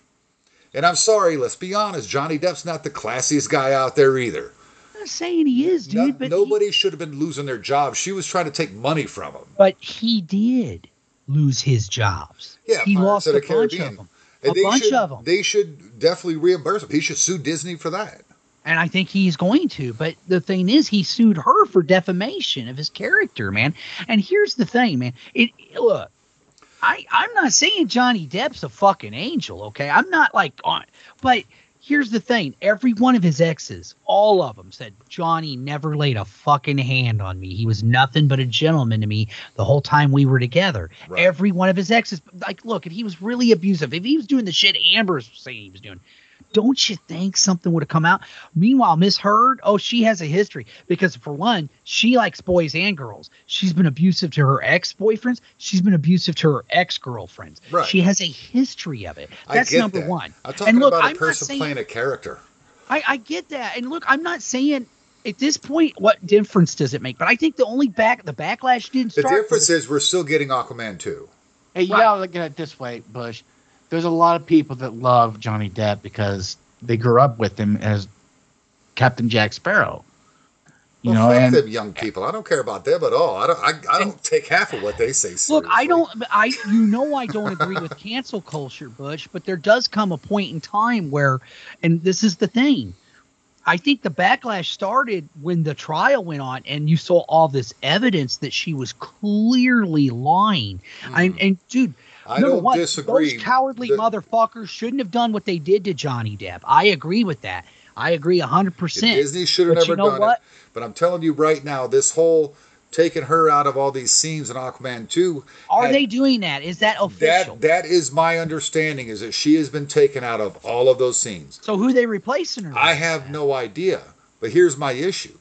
And I'm sorry, let's be honest, Johnny Depp's not the classiest guy out there either. Not saying he is, dude, No- but he- nobody should have been losing their jobs. She was trying to take money from him. but he did lose his jobs. Yeah, he Pirates lost a the bunch Caribbean. of them. And A they bunch should, of 'em. They should definitely reimburse him. He should sue Disney for that. And I think he's going to. But the thing is, he sued her for defamation of his character, man. And here's the thing, man. It look, I I'm not saying Johnny Depp's a fucking angel, okay? I'm not like on, but here's the thing. Every one of his exes, all of them, said Johnny never laid a fucking hand on me. He was nothing but a gentleman to me the whole time we were together. Right. Every one of his exes, like, look, if he was really abusive, if he was doing the shit Amber's saying he was doing, don't you think something would have come out? Meanwhile, Miss Heard, oh, she has a history because for one, she likes boys and girls. She's been abusive to her ex-boyfriends. She's been abusive to her ex-girlfriends. Right. She has a history of it. I That's get number that. one. I'm talking and look, about a I'm person saying- playing a character. I, I get that. And look, I'm not saying at this point what difference does it make, but I think the only back the backlash didn't start. The start. difference is we're still getting Aquaman 2. Hey, you Right. gotta look at it this way, Bush. There's a lot of people that love Johnny Depp because they grew up with him as Captain Jack Sparrow. You Well, know, and them young people. I don't care about them at all. I don't. I, I don't take half of what they say. Look, I don't. I you know I don't agree with cancel culture, Bush, but there does come a point in time where, and this is the thing. I think the backlash started when the trial went on, and you saw all this evidence that she was clearly lying. Hmm. I, and dude. I number don't one, disagree. those cowardly The- motherfuckers shouldn't have done what they did to Johnny Depp. I agree with that. I agree hundred percent. Disney should have But you never know done what? it. But I'm telling you right now, this whole taking her out of all these scenes in Aquaman 2, Are had- they doing that? Is that official? that that is my understanding is that she has been taken out of all of those scenes. so who they replacing her? I have no idea. But here's my issue.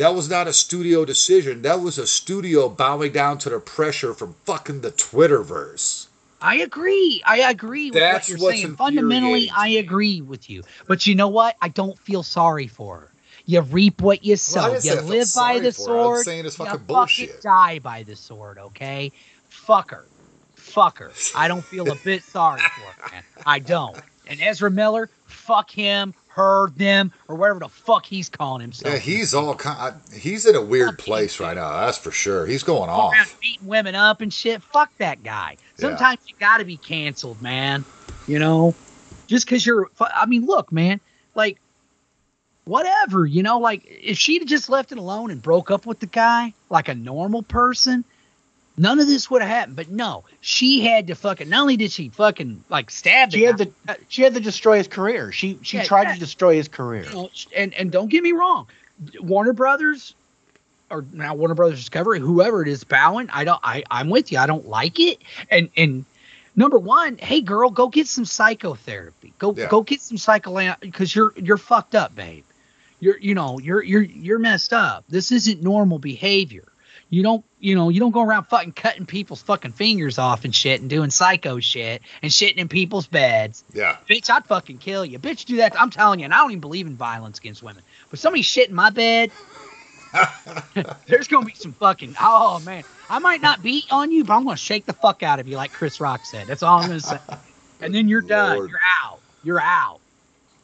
That was not a studio decision. That was a studio bowing down to the pressure from fucking the Twitterverse. I agree. I agree with That's what you're what's saying. Fundamentally. I agree with you. But you know what? I don't feel sorry for her. You reap what you sow. Well, I didn't say you live by the her. I'm sword. saying it's you fucking fucking die by the sword, okay? Fuck her. Fuck her. I don't feel a bit sorry for her, man. I don't. And Ezra Miller, fuck him, her, them, or whatever the fuck he's calling himself. Yeah, he's all kind. He's in a weird place right now. That's for sure. He's going Go off. beating women up and shit. Fuck that guy. Yeah. Sometimes you got to be canceled, man. You know, just because you're. I mean, look, man. Like, whatever. You know, like if she'd just left it alone and broke up with the guy like a normal person, none of this would have happened. But no, she had to fucking. Not only did she fucking like stab the she had guy, to uh, she had to destroy his career. She she Yeah, tried yeah. to destroy his career. you know, and and don't get me wrong, Warner Brothers or now Warner Brothers Discovery, whoever it is, bowing. I don't. I I'm with you. I don't like it. And and number one, hey girl, go get some psychotherapy. Go Yeah. go get some psycho because you're you're fucked up, babe. You're you know you're you're you're messed up. This isn't normal behavior. You don't you know you don't go around fucking cutting people's fucking fingers off and shit and doing psycho shit and shitting in people's beds Yeah. bitch, I'd fucking kill you. Bitch, do that. I'm telling you, and I don't even believe in violence against women. But somebody shit in my bed, there's gonna be some fucking. Oh man, I might not beat on you, but I'm gonna shake the fuck out of you, like Chris Rock said. That's all I'm gonna say. And then you're done. You're out. You're out.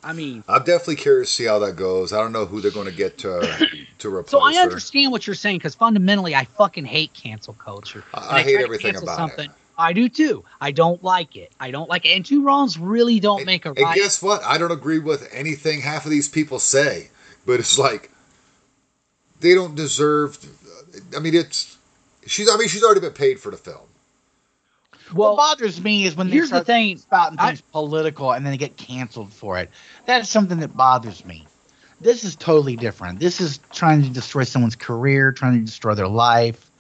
I mean, I'm definitely curious to see how that goes. I don't know who they're going to get to to replace so I her. understand what you're saying because fundamentally, I fucking hate cancel culture. I- I hate everything about it. I do too. I don't like it. I don't like it. And two wrongs really don't And- make a right. and guess what? I don't agree with anything half of these people say, but it's like they don't deserve. I mean, it's she's. I mean, she's already been paid for the film. Well, what bothers me is when they here's the thing. spouting I- things political and then they get canceled for it. That is something that bothers me. This is totally different. This is trying to destroy someone's career, trying to destroy their life,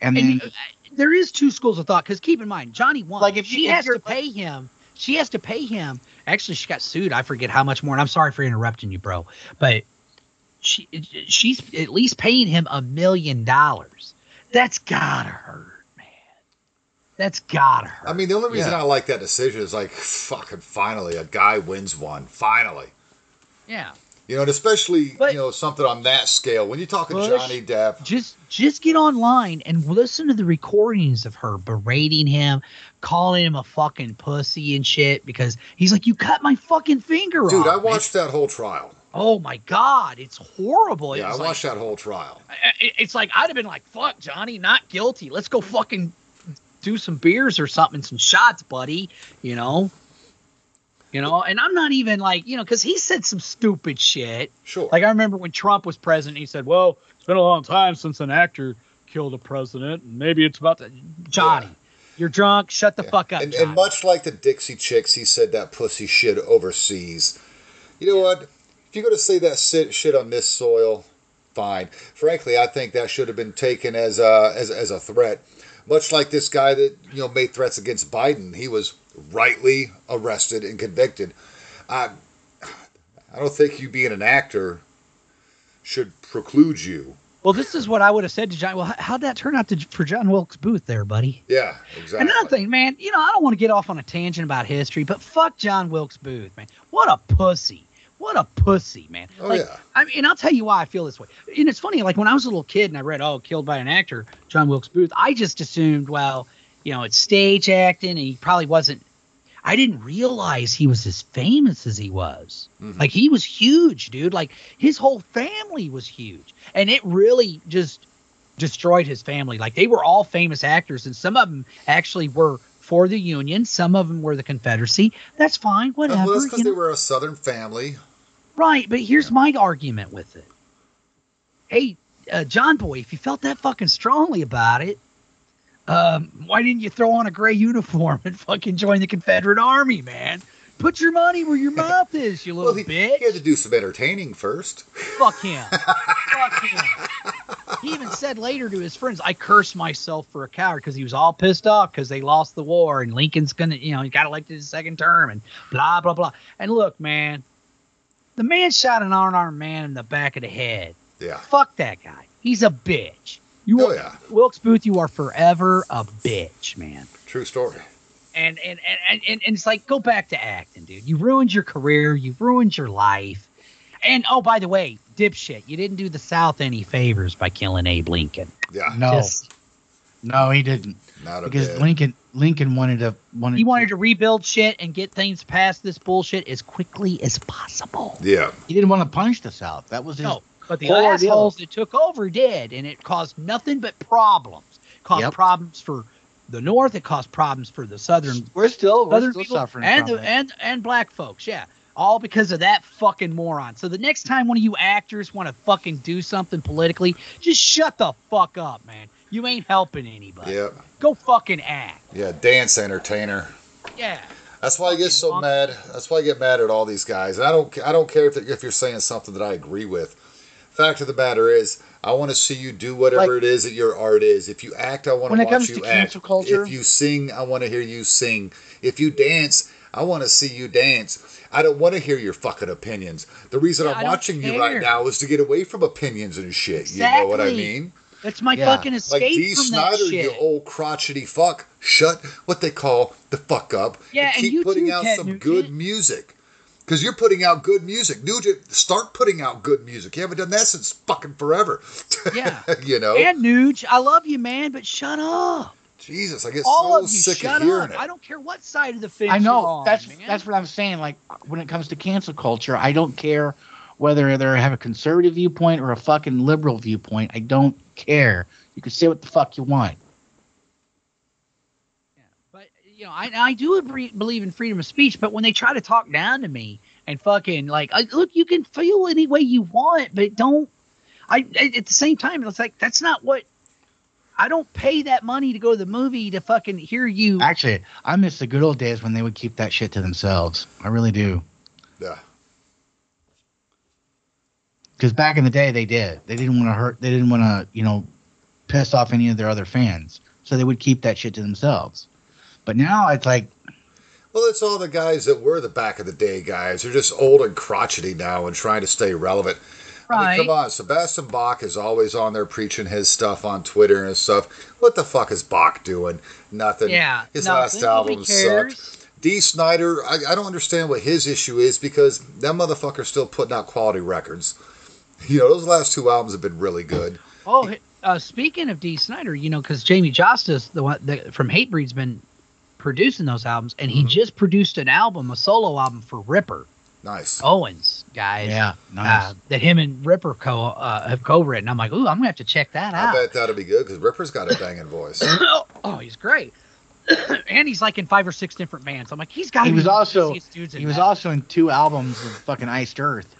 and then and uh, there is two schools of thought because keep in mind Johnny won. Like, if she if has to pay him, she has to pay him. Actually, she got sued. I forget how much more. And I'm sorry for interrupting you, bro, but she she's at least paying him a million dollars. That's gotta hurt. That's gotta hurt. I mean, the only reason Yeah. I like that decision is like, fucking finally, a guy wins one. Finally. yeah. You know, and especially, But- you know, something on that scale. When you're talking Bush- Johnny Depp, Just just get online and listen to the recordings of her berating him, calling him a fucking pussy and shit because he's like, You cut my fucking finger dude, off. Dude, I man." watched that whole trial. Oh my god, it's horrible. It yeah, I watched like, that whole trial. It's like I'd have been like, "Fuck, Johnny, not guilty. Let's go fucking do some beers or something, some shots, buddy." You know, you know. And I'm not even like, you know, because he said some stupid shit. Sure. Like I remember when Trump was president, he said, "Well, it's been a long time since an actor killed a president, and maybe it's about to." Johnny, Yeah. you're drunk. Shut the Yeah. fuck up. And, and much like the Dixie Chicks, he said that pussy shit overseas. You know what? If you're going to say that shit, shit on this soil, fine. Frankly, I think that should have been taken as a, as, as a threat. Much like this guy that you know made threats against Biden, he was rightly arrested and convicted. I, I don't think you being an actor should preclude you. well, this is what I would have said to John. Well, how- how'd that turn out to, for John Wilkes Booth, there, buddy? Yeah, exactly. Another thing, man, you know, I don't want to get off on a tangent about history, but fuck John Wilkes Booth, man. What a pussy. What a pussy, man. Oh, like, yeah. I mean, and I'll tell you why I feel this way. And it's funny, like when I was a little kid and I read, oh, killed by an actor, John Wilkes Booth, I just assumed, well, you know, it's stage acting and he probably wasn't. I didn't realize he was as famous as he was. Mhm. Like he was huge, dude. Like his whole family was huge. And it really just destroyed his family. Like they were all famous actors, and some of them actually were for the Union. Some of them were the Confederacy. That's fine, whatever. well, that's because they were a Southern family. Right, but here's my argument with it. Hey, uh, John Boy, if you felt that fucking strongly about it, um, why didn't you throw on a gray uniform and fucking join the Confederate Army, man? Put your money where your mouth is, you little Well, he, bitch. he had to do some entertaining first. Fuck him. Fuck him. He even said later to his friends, I cursed myself for a coward because he was all pissed off because they lost the war and Lincoln's going to, you know, he got elected his second term and blah, blah, blah. And look, man, the man shot an unarmed man in the back of the head. Yeah. Fuck that guy. He's a bitch. You Oh, are, yeah. Wilkes Booth, you are forever a bitch, man. True story. And and, and and and it's like go back to acting, dude. You ruined your career, you ruined your life. And oh, by the way, dipshit, you didn't do the South any favors by killing Abe Lincoln. Yeah. No, Just- no, he didn't. Not a Because bit. Lincoln Lincoln wanted to wanted he wanted to rebuild shit and get things past this bullshit as quickly as possible. Yeah. he didn't want to punish the South. That was his No, but the whole ordeal. assholes that took over did, and it caused nothing but problems. Caused Yep. problems for the North. It caused problems for the Southern We're still we're Southern still people suffering and from the, it. and and black folks. Yeah, all because of that fucking moron. So the next time one of you actors want to fucking do something politically, just shut the fuck up, man. You ain't helping anybody. Yeah. Go fucking act. Yeah. Dance entertainer. Yeah. That's why I get so mad. That's why I get mad at all these guys. And I don't. I don't care if if you're saying something that I agree with. Fact of the matter is, I want to see you do whatever Like- it is that your art is. If you act, I want When to it watch comes you to act. culture- If you sing, I want to hear you sing. If you dance, I want to see you dance. I don't want to hear your fucking opinions. The reason Yeah, I'm watching you right now is to get away from opinions and shit. You know what I Exactly. mean? That's my Yeah. fucking Like escape Dee from Snider, that you old crotchety fuck. Shut what they call the fuck up. Yeah, and keep you putting too, out Ted some Nugent. good music. Because you're putting out good music. Nugent, start putting out good music. You haven't done that since fucking forever. Yeah. you know? And Nuge, I love you, man, but shut up. Jesus, I get All so of you, sick shut of hearing up. it. I don't care what side of the fence I you're know that's man. that's what I'm saying. Like when it comes to cancel culture, I don't care whether they have a conservative viewpoint or a fucking liberal viewpoint. I don't care. You can say what the fuck you want. Yeah, but you know, I I do agree, believe in freedom of speech. But when they try to talk down to me and fucking like, I, look, you can feel any way you want, but don't. I at the same time, it's like that's not what. I don't pay that money to go to the movie to fucking hear you. Actually, I miss the good old days when they would keep that shit to themselves. I really do. Yeah. Because back in the day, they did. They didn't want to hurt. They didn't want to, you know, piss off any of their other fans. So they would keep that shit to themselves. But now it's like, Well, it's all the guys that were the back of the day guys. They're just old and crotchety now and trying to stay relevant. I right? mean, come on, Sebastian Bach is always on there preaching his stuff on Twitter and stuff. What the fuck is Bach doing? Nothing. yeah. His nothing. last album sucked. Dee Snider, I, I don't understand what his issue is because that motherfucker's still putting out quality records. You know, those last two albums have been really good. Oh, uh, speaking of Dee Snider, you know, because Jamey Jasta, the one the, from Hatebreed's been producing those albums, and he Mhm. just produced an album, a solo album for Ripper Nice. Owens, guys. yeah, nice. Uh, that him and Ripper co uh, have co-written. I'm like, ooh, I'm gonna have to check that out. I bet that'll be good because Ripper's got a banging voice. oh, he's great. and he's like in five or six different bands. I'm like, he's got. He was also- dudes in he was metal. also in two albums of fucking Iced Earth.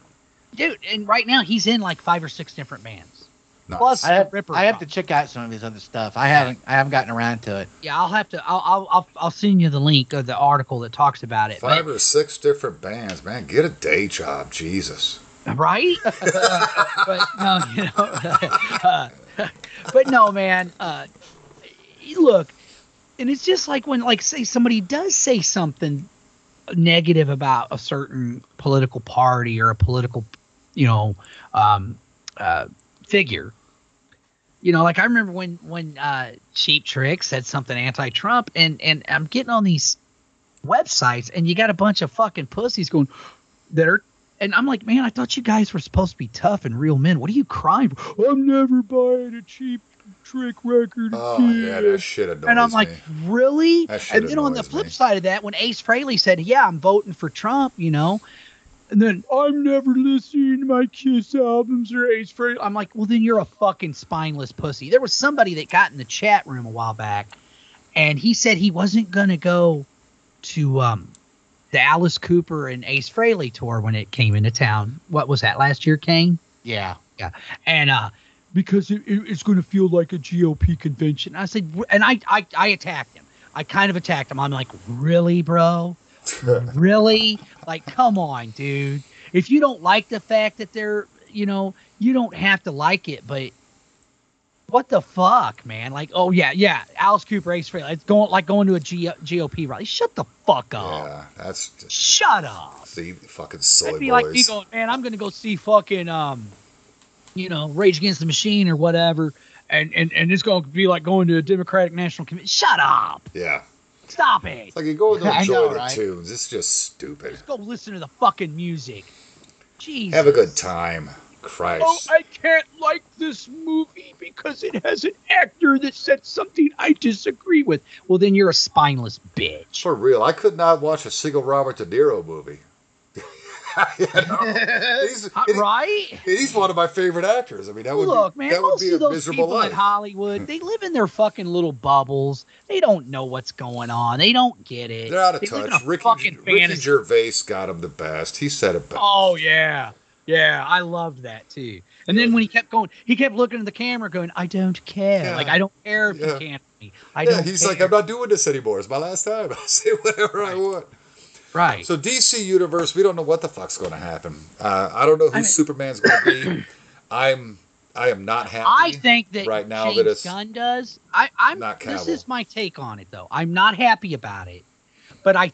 Dude, and right now he's in like five or six different bands. Nice. Plus, I have, Ripper. I have to check out some of his other stuff. I haven't I haven't gotten around to it. Yeah, I'll have to. I'll, I'll I'll I'll send you the link of the article that talks about it. Five or six different bands, man. Get a day job, Jesus. But, right? but no, you know. uh, but no, man. Uh, look, and it's just like when, like, say somebody does say something negative about a certain political party or a political, you know, um, uh, figure. You know, like I remember when when uh, Cheap Trick said something anti-Trump, and and I'm getting on these websites, and you got a bunch of fucking pussies going that are and I'm like, man, I thought you guys were supposed to be tough and real men. What are you crying for? I'm never buying a cheap trick record Oh again. yeah, that shit annoys and I'm like, me. really? And then on the flip me. side of that, when Ace Frehley said, "Yeah, I'm voting for Trump," you know, and then I'm never listening to my Kiss albums or Ace Frehley. I'm like, well, then you're a fucking spineless pussy. There was somebody that got in the chat room a while back, and he said he wasn't gonna go to um the Alice Cooper and Ace Frehley tour when it came into town. What was that last year, Kain? Yeah. Yeah. And uh because it, it- it's going to feel like a GOP convention. I said, and I, I I attacked him. I kind of attacked him. I'm like, really, bro? really? Like, come on, dude. If you don't like the fact that they're, you know, you don't have to like it, but what the fuck, man? Like, oh yeah, yeah, Alice Cooper, Ace Frehley. It's going like going to a G- GOP rally. Shut the fuck up. yeah, that's just Shut up. see fucking soy That'd be boys. like me going, man, I'm gonna go see fucking um, you know, Rage Against the Machine or whatever, and and and it's gonna be like going to a Democratic National Committee. Shut up! yeah, Stop it! it's like you go and I enjoy know, the right? tunes. It's just stupid. Go listen to the fucking music. Jesus. Have a good time. Christ. Oh, I can't like this movie because it has an actor that said something I disagree with. Well, then you're a spineless bitch. For real, I could not watch a single Robert De Niro movie. You know? he's, Uh, right? he's one of my favorite actors. I mean, that would Look, be, man, that would most be of a those miserable people life. in Hollywood, they live in their fucking little bubbles. They don't know what's going on. They don't get it. They're out of They touch. Ricky, fucking Ricky. Gervais got him the best. He said it best. Oh yeah, yeah, I loved that too. And then when he kept going, he kept looking at the camera, going, "I don't care. Yeah. Like I don't care if Yeah. you can't me. I yeah, don't." he's care. like, I'm not doing this anymore. It's my last time. I'll say whatever I want. Right. So DC Universe, we don't know what the fuck's going to happen. Uh, I don't know who I mean- Superman's going to be. I'm, I am not happy. I think that right now James that it's Gunn does. I, I'm. not this is my take on it, though. I'm not happy about it, but I,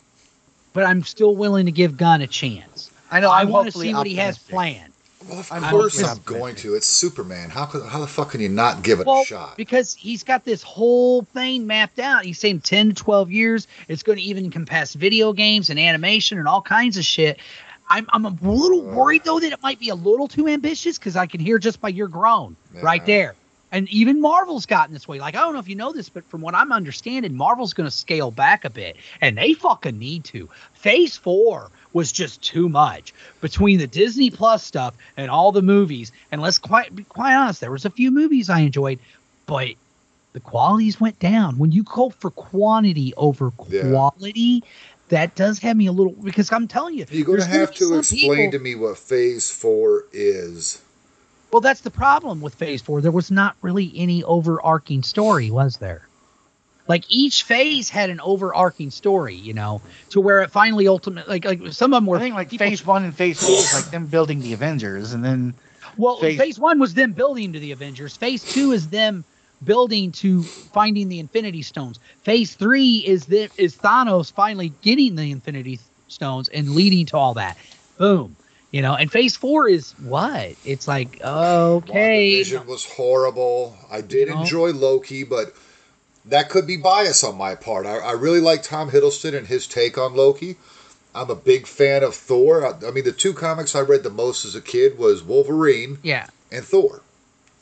but I'm still willing to give Gunn a chance. I know. I want to see what he has planned. Well, of I'm course hoping- I'm going to. It's Superman. How could, how the fuck can you not give it Well, a shot? because he's got this whole thing mapped out. He's saying 10 to 12 years. It's going to even encompass video games and animation and all kinds of shit. I'm, I'm a little uh, worried, though, that it might be a little too ambitious because I can hear just by your groan right there. And even Marvel's gotten this way. Like, I don't know if you know this, but from what I'm understanding, Marvel's going to scale back a bit. And they fucking need to. Phase four was just too much between the Disney Plus stuff and all the movies. And let's quite be quite honest, there was a few movies I enjoyed, but the qualities went down. When you go for quantity over Yeah. quality, that does have me a little because I'm telling you, You're to gonna have to explain people- to me what Phase Four is. Well, that's the problem with Phase Four. There was not really any overarching story, was there? Like each phase had an overarching story, you know, to where it finally ultimately, like, like some of them were. I think like people- phase one and phase two is like them building the Avengers, and then Well, phase- phase, one was them building to the Avengers. Phase two is them building to finding the Infinity Stones. Phase three is the, is Thanos finally getting the Infinity Stones and leading to all that. Boom. You know, and phase four is what? It's like, okay. WandaVision was horrible. I did You know? enjoy Loki, but that could be bias on my part. I, I really like Tom Hiddleston and his take on Loki. I'm a big fan of Thor. I, I mean, the two comics I read the most as a kid was Wolverine Yeah. and Thor.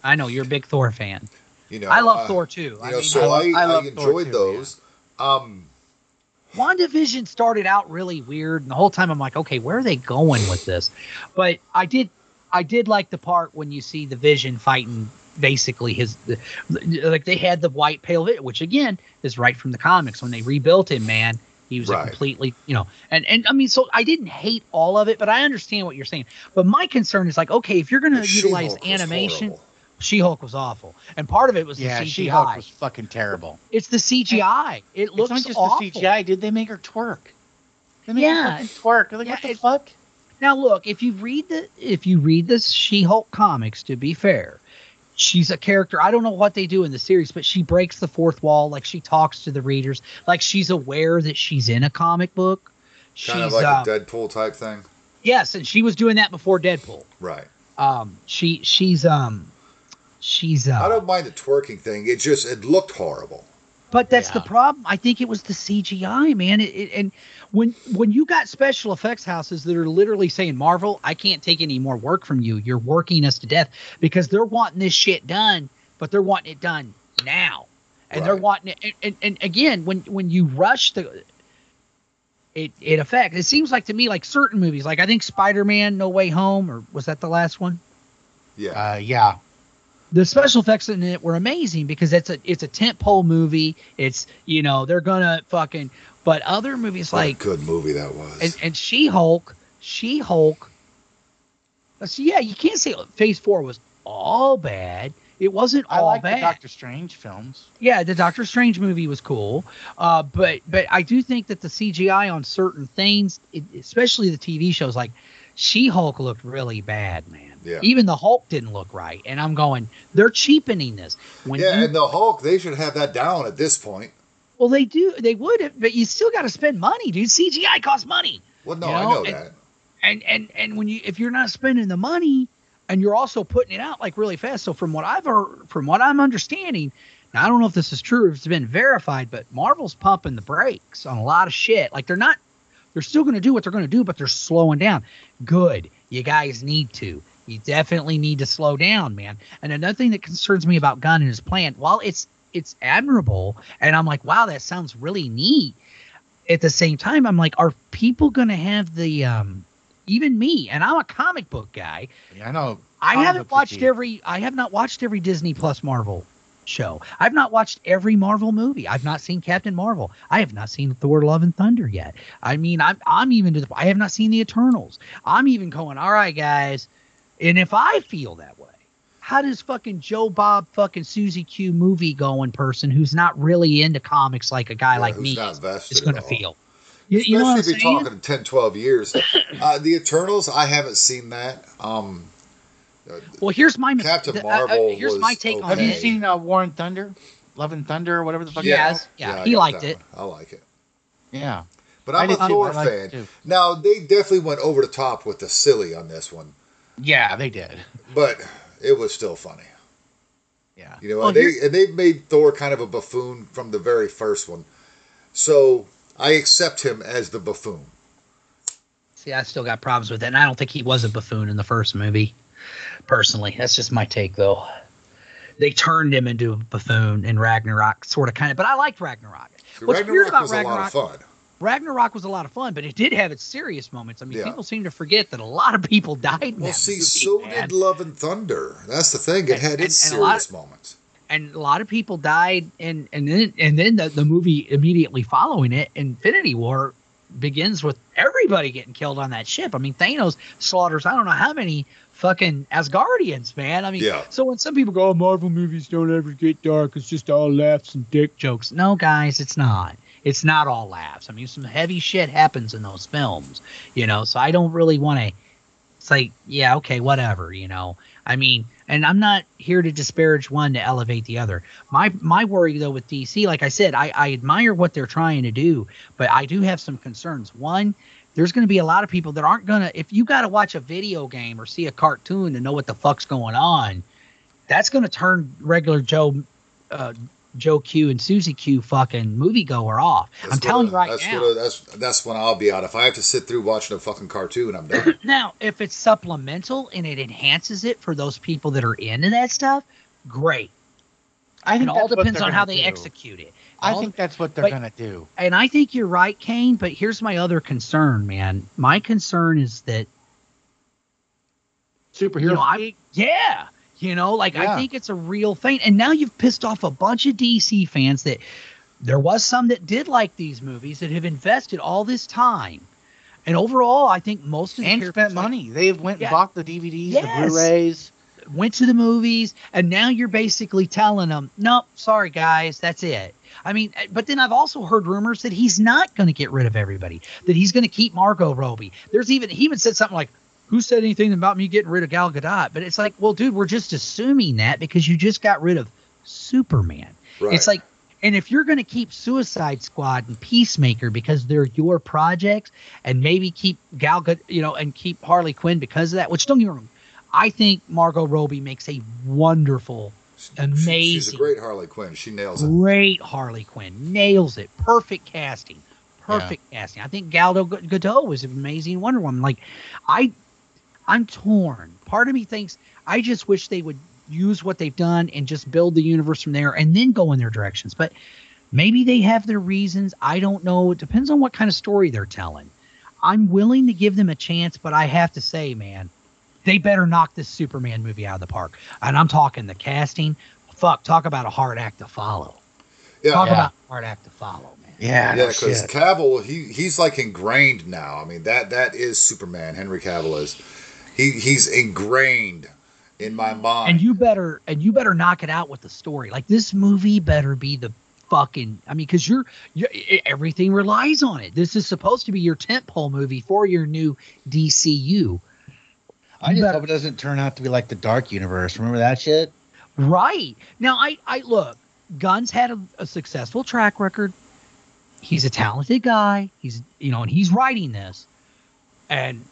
I know you're a big Thor fan. You know, I love uh, Thor too. You I know, mean, so I, I I, enjoyed too, those. Um, WandaVision started out really weird, and the whole time I'm like, okay, where are they going with this? But I did, I did like the part when you see the Vision fighting basically his, like they had the white pale, vi- which again is right from the comics when they rebuilt him. Man, he was a Right. completely, you know, and and I mean, so I didn't hate all of it, but I understand what you're saying. But my concern is like, okay, if you're going to utilize She-Hulk animation. She-Hulk was awful, and part of it was yeah, the CGI. She Hulk was fucking terrible. it's the CGI. It It's looks not just awful. the CGI, Did They make her twerk. They make Yeah. her twerk. Like, Yeah, what the it- fuck? Now look, if you read the if you read the She-Hulk comics, to be fair, she's a character. I don't know what they do in the series, but she breaks the fourth wall. Like she talks to the readers, like she's aware that she's in a comic book. Kind of like uh, a Deadpool type thing. yes, and she was doing that before Deadpool. Right. Um, she she's um she's uh I don't mind the twerking thing. It just it looked horrible. But that's the problem. I think it was the CGI, man. It, it, and when when you got special effects houses that are literally saying, "Marvel, I can't take any more work from you. You're working us to death," because they're wanting this shit done, but they're wanting it done now, and they're wanting it. And, and, and again, when when you rush the it it affects. It seems like to me like certain movies, like I think Spider-Man: No Way Home, or was that the last one? Yeah. Uh, yeah. the special effects in it were amazing because it's a it's a tent pole movie. It's you know they're gonna fucking. But other movies What a like good movie that was. and and She Hulk, She Hulk. So yeah, you can't say Phase Four was all bad. It wasn't I all like bad. the Doctor Strange films. Yeah, the Doctor Strange movie was cool, uh, but but I do think that the CGI on certain things, it, especially the TV shows, like She Hulk, looked really bad, man. Yeah. Even the Hulk didn't look right, and I'm going, they're cheapening this. When yeah, you, and the Hulk, they should have that down at this point. Well, they do, they would, but you still got to spend money, dude. CGI costs money, Well, no, You I know, know and- that. and and and when you if you're not spending the money and you're also putting it out like really fast. So from what I've heard, from what I'm understanding, now I don't know if this is true, if it's been verified, but Marvel's pumping the brakes on a lot of shit. Like they're not, they're still going to do what they're going to do, but they're slowing down. Good, you guys need to. You definitely need to slow down, man. And another thing that concerns me about Gunn and his plan, while it's it's admirable, and I'm like, wow, that sounds really neat. At the same time, I'm like, are people going to have the um, even me, and I'm a comic book guy. Yeah, I know. I haven't watched every. I have not watched every Disney Plus Marvel show. I've not watched every Marvel movie. I've not seen Captain Marvel. I have not seen Thor: Love and Thunder yet. I mean, I'm I'm even to the. I have not seen the Eternals. I'm even going. All right, guys. And if I feel that way, how does fucking Joe Bob fucking Susie Q movie going person who's not really into comics like a guy Yeah, like me not is going to feel? You, you know Especially if you're talking 10, 12 years. uh, the Eternals, I haven't seen that. Um, Well, here's my Captain th- uh, uh, Marvel here's was my take on Have you seen uh, War and Thunder? Love and Thunder, or whatever the fuck. Yeah. it's Yes. yeah, I he liked it. one. I like it. Yeah. But I I'm a did too. Thor I liked it fan. too. Now, they definitely went over the top with the silly on this one, Yeah, they did. but it was still funny. Yeah. You know, Well, and they and they made Thor kind of a buffoon from the very first one. So I accept him as the buffoon. See, I still got problems with it, and I don't think he was a buffoon in the first movie. Personally, that's just my take, though. They turned him into a buffoon in Ragnarok, sort of, kind of. But I liked Ragnarok. What's Ragnarok weird about was a lot Ragnarok? of fun. Ragnarok was a lot of fun, but it did have its serious moments. I mean, Yeah. people seem to forget that a lot of people died. In Well, see, movie, so man. did Love and Thunder. That's the thing. It And- had and- its and serious of- moments. and a lot of people died and and then and then the, the movie immediately following it infinity war begins with everybody getting killed on that ship i mean thanos slaughters i don't know how many fucking asgardians man i mean Yeah. so when some people go oh, marvel movies don't ever get dark it's just all laughs and dick jokes no guys it's not it's not all laughs. I mean some heavy shit happens in those films you know so i don't really want to it's like yeah okay whatever you know. I mean and i'm not here to disparage one to elevate the other. My my worry though with dc like i said i, I admire what they're trying to do but i do have some concerns. One there's going to be a lot of people that aren't going to if you got to watch a video game or see a cartoon to know what the fuck's going on that's going to turn regular joe uh, joe q and susie q fucking moviegoer off i'm telling what you right that's now What a, that's that's when I'll be out. If I have to sit through watching a fucking cartoon, I'm done. Now, if it's supplemental and it enhances it for those people that are into that stuff, great. I It think all depends on how they do. execute it. I All- think that's what they're gonna do. and I think you're right, Kain. But here's my other concern, man. My concern is that Superhero. you know, I, yeah, you know, like I think it's a real thing. And now you've pissed off a bunch of DC fans that there was some that did like these movies that have invested all this time. And overall, I think most of the and spent like- money. They've went Yeah. and bought the DVDs, Yes. the Blu-rays. went to the movies, and now you're basically telling them, nope, sorry guys, that's it. I mean, eh, but then I've also heard rumors that he's not going to get rid of everybody, that he's going to keep Margot Robbie. There's even he even said something like, "Who said anything about me getting rid of Gal Gadot?" But it's like, well, dude, we're just assuming that because you just got rid of Superman. Right. It's like, and if you're going to keep Suicide Squad and Peacemaker because they're your projects, and maybe keep Gal, Gadot, you know, and keep Harley Quinn because of that, which don't get me wrong, I think Margot Robbie makes a wonderful Amazing. She's a great Harley Quinn. She nails it. Great Harley Quinn. Nails it. Perfect casting. Perfect casting. I think Gal Gadot was amazing Wonder Woman. Like, I, I'm torn. Part of me thinks I just wish they would use what they've done and just build the universe from there and then go in their directions. But maybe they have their reasons. I don't know. It depends on what kind of story they're telling. I'm willing to give them a chance, but I have to say, man, they better knock this Superman movie out of the park. And I'm talking the casting. Fuck, talk about a hard act to follow. Yeah, Talk Yeah. about a hard act to follow, man. Yeah, yeah, because shit. Cavill, he he's like ingrained now. I mean that that is Superman. Henry Cavill is. He he's ingrained in my mind. And you better and you better knock it out with the story. Like this movie better be the fucking. I mean, because you're, you're everything relies on it. This is supposed to be your tentpole movie for your new DCU. I just better- hope it doesn't turn out to be like the Dark Universe. Remember that shit? Right. Now I I look, Gunn's had a, a successful track record. He's a talented guy. He's you know, and he's writing this. And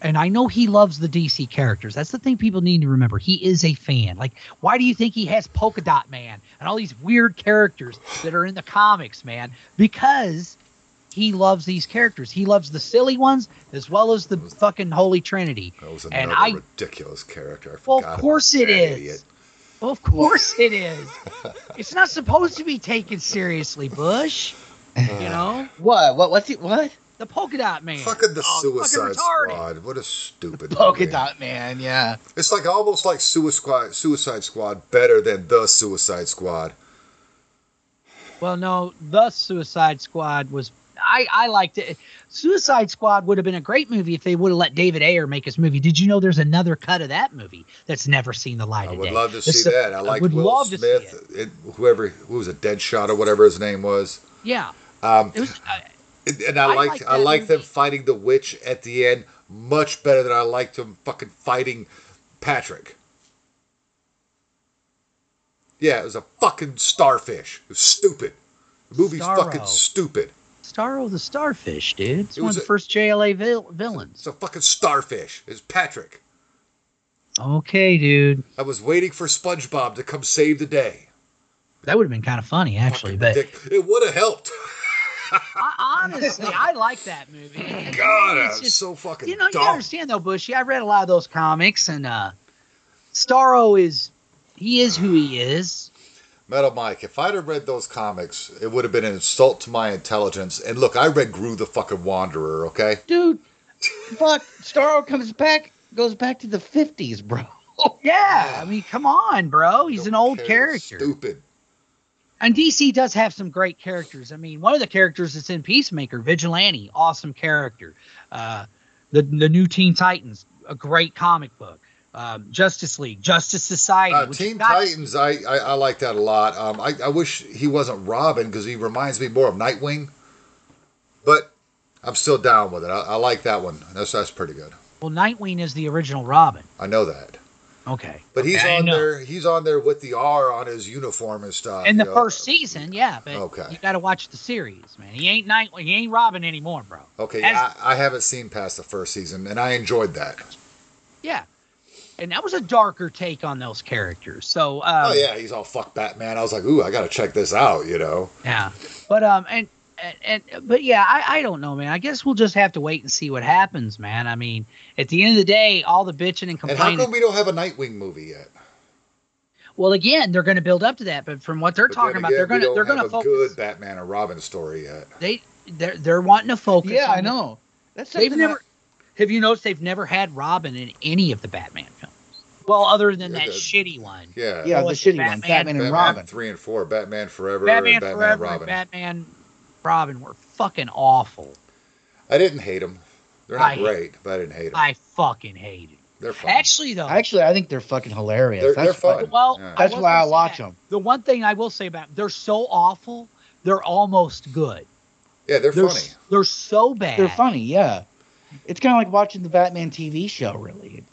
and I know he loves the DC characters. That's the thing people need to remember. He is a fan. Like, why do you think he has Polka Dot Man and all these weird characters that are in the comics, man? Because he loves these characters. He loves the silly ones as well as the fucking Holy Trinity. that was and another I- ridiculous character. I Well, of course about it that is. idiot. Well, of course it is. It's not supposed to be taken seriously, Bush. You know, What? What? What's it? What? The polka dot man. Fucking the Oh, Suicide retarded. Squad. What a stupid Polka movie. Dot Man. Yeah. It's like almost like Suicide Squad, Suicide Squad better than the Suicide Squad. Well, no, the Suicide Squad was. I I liked it. Suicide Squad would have been a great movie if they would have let David Ayer make his movie. Did you know there's another cut of that movie that's never seen the light I of day? I would love to see Su- that. I like would Will love to see it. Smith, it, whoever who was a Deadshot or whatever his name was. Yeah, Um, it was. Uh, and, and I, I like like I like them fighting the witch at the end much better than I liked them fucking fighting Patrick. Yeah, it was a fucking starfish. It was stupid. The movie's Starro. fucking stupid. Starro the Starfish, dude. It's It one was of the a- first JLA vil- villains. It's a fucking starfish. It's Patrick. Okay, dude. I was waiting for SpongeBob to come save the day. That would have been kind of funny, actually. Fucking But dick. it would have helped. I, honestly, I like that movie. And God, it's just- so fucking you know, you understand though, Bushy. I read a lot of those comics, and uh Starro is he is who he is. Metal Mike, if I'd have read those comics, it would have been an insult to my intelligence. And look, I read Groo the fucking Wanderer, okay? Dude, fuck. Starro comes back, goes back to the 50s, bro. Yeah, I mean, come on, bro. He's Don't an old character. Stupid. And DC does have some great characters. I mean, one of the characters that's in Peacemaker, Vigilante, awesome character. Uh, the the new Teen Titans, a great comic book. Um, Justice League, Justice Society. Uh, Teen got- Titans, I, I, I like that a lot. Um, I, I wish he wasn't Robin because he reminds me more of Nightwing. But I'm still down with it. I, I like that one. That's that's pretty good. Well, Nightwing is the original Robin. I know that. Okay. But he's Okay, on there. He's on there with the R on his uniform and stuff. In the know. first season, yeah, but Okay. you got to watch the series, man. He ain't night, he ain't Robin anymore, bro. Okay, As- I, I haven't seen past the first season, and I enjoyed that. Yeah, and that was a darker take on those characters. So, um, oh yeah, he's all fuck Batman. I was like, ooh, I gotta check this out. You know. yeah, but um, and and, and but yeah, I I don't know, man. I guess we'll just have to wait and see what happens, man. I mean, at the end of the day, all the bitching and And how complaining. come we don't have a Nightwing movie yet? well, again, they're going to build up to that, but from what they're But talking then about, they're going to they're going to a focus. good Batman or Robin story yet. They they're they're wanting to focus. Yeah, on I know. That's They've something never. Have you noticed they've never had Robin in any of the Batman films? Well, other than Yeah, that the- shitty one. Yeah. Yeah, the What's shitty Batman- ones, Batman and Batman Robin. three and four, Batman Forever, Batman and Batman Forever Robin. and Batman Robin were fucking awful. I didn't hate them. They're not I- great, but I didn't hate them. I fucking hated. it. They're fun. Actually, though, Actually, I think they're fucking hilarious. They're- that's they're why- fun. well, Yeah. That's was why I watch that. them. The one thing I will say about them, they're so awful, they're almost good. yeah, they're, They're funny. s- they're so bad. They're funny, yeah. It's kind of like watching the Batman TV show, really.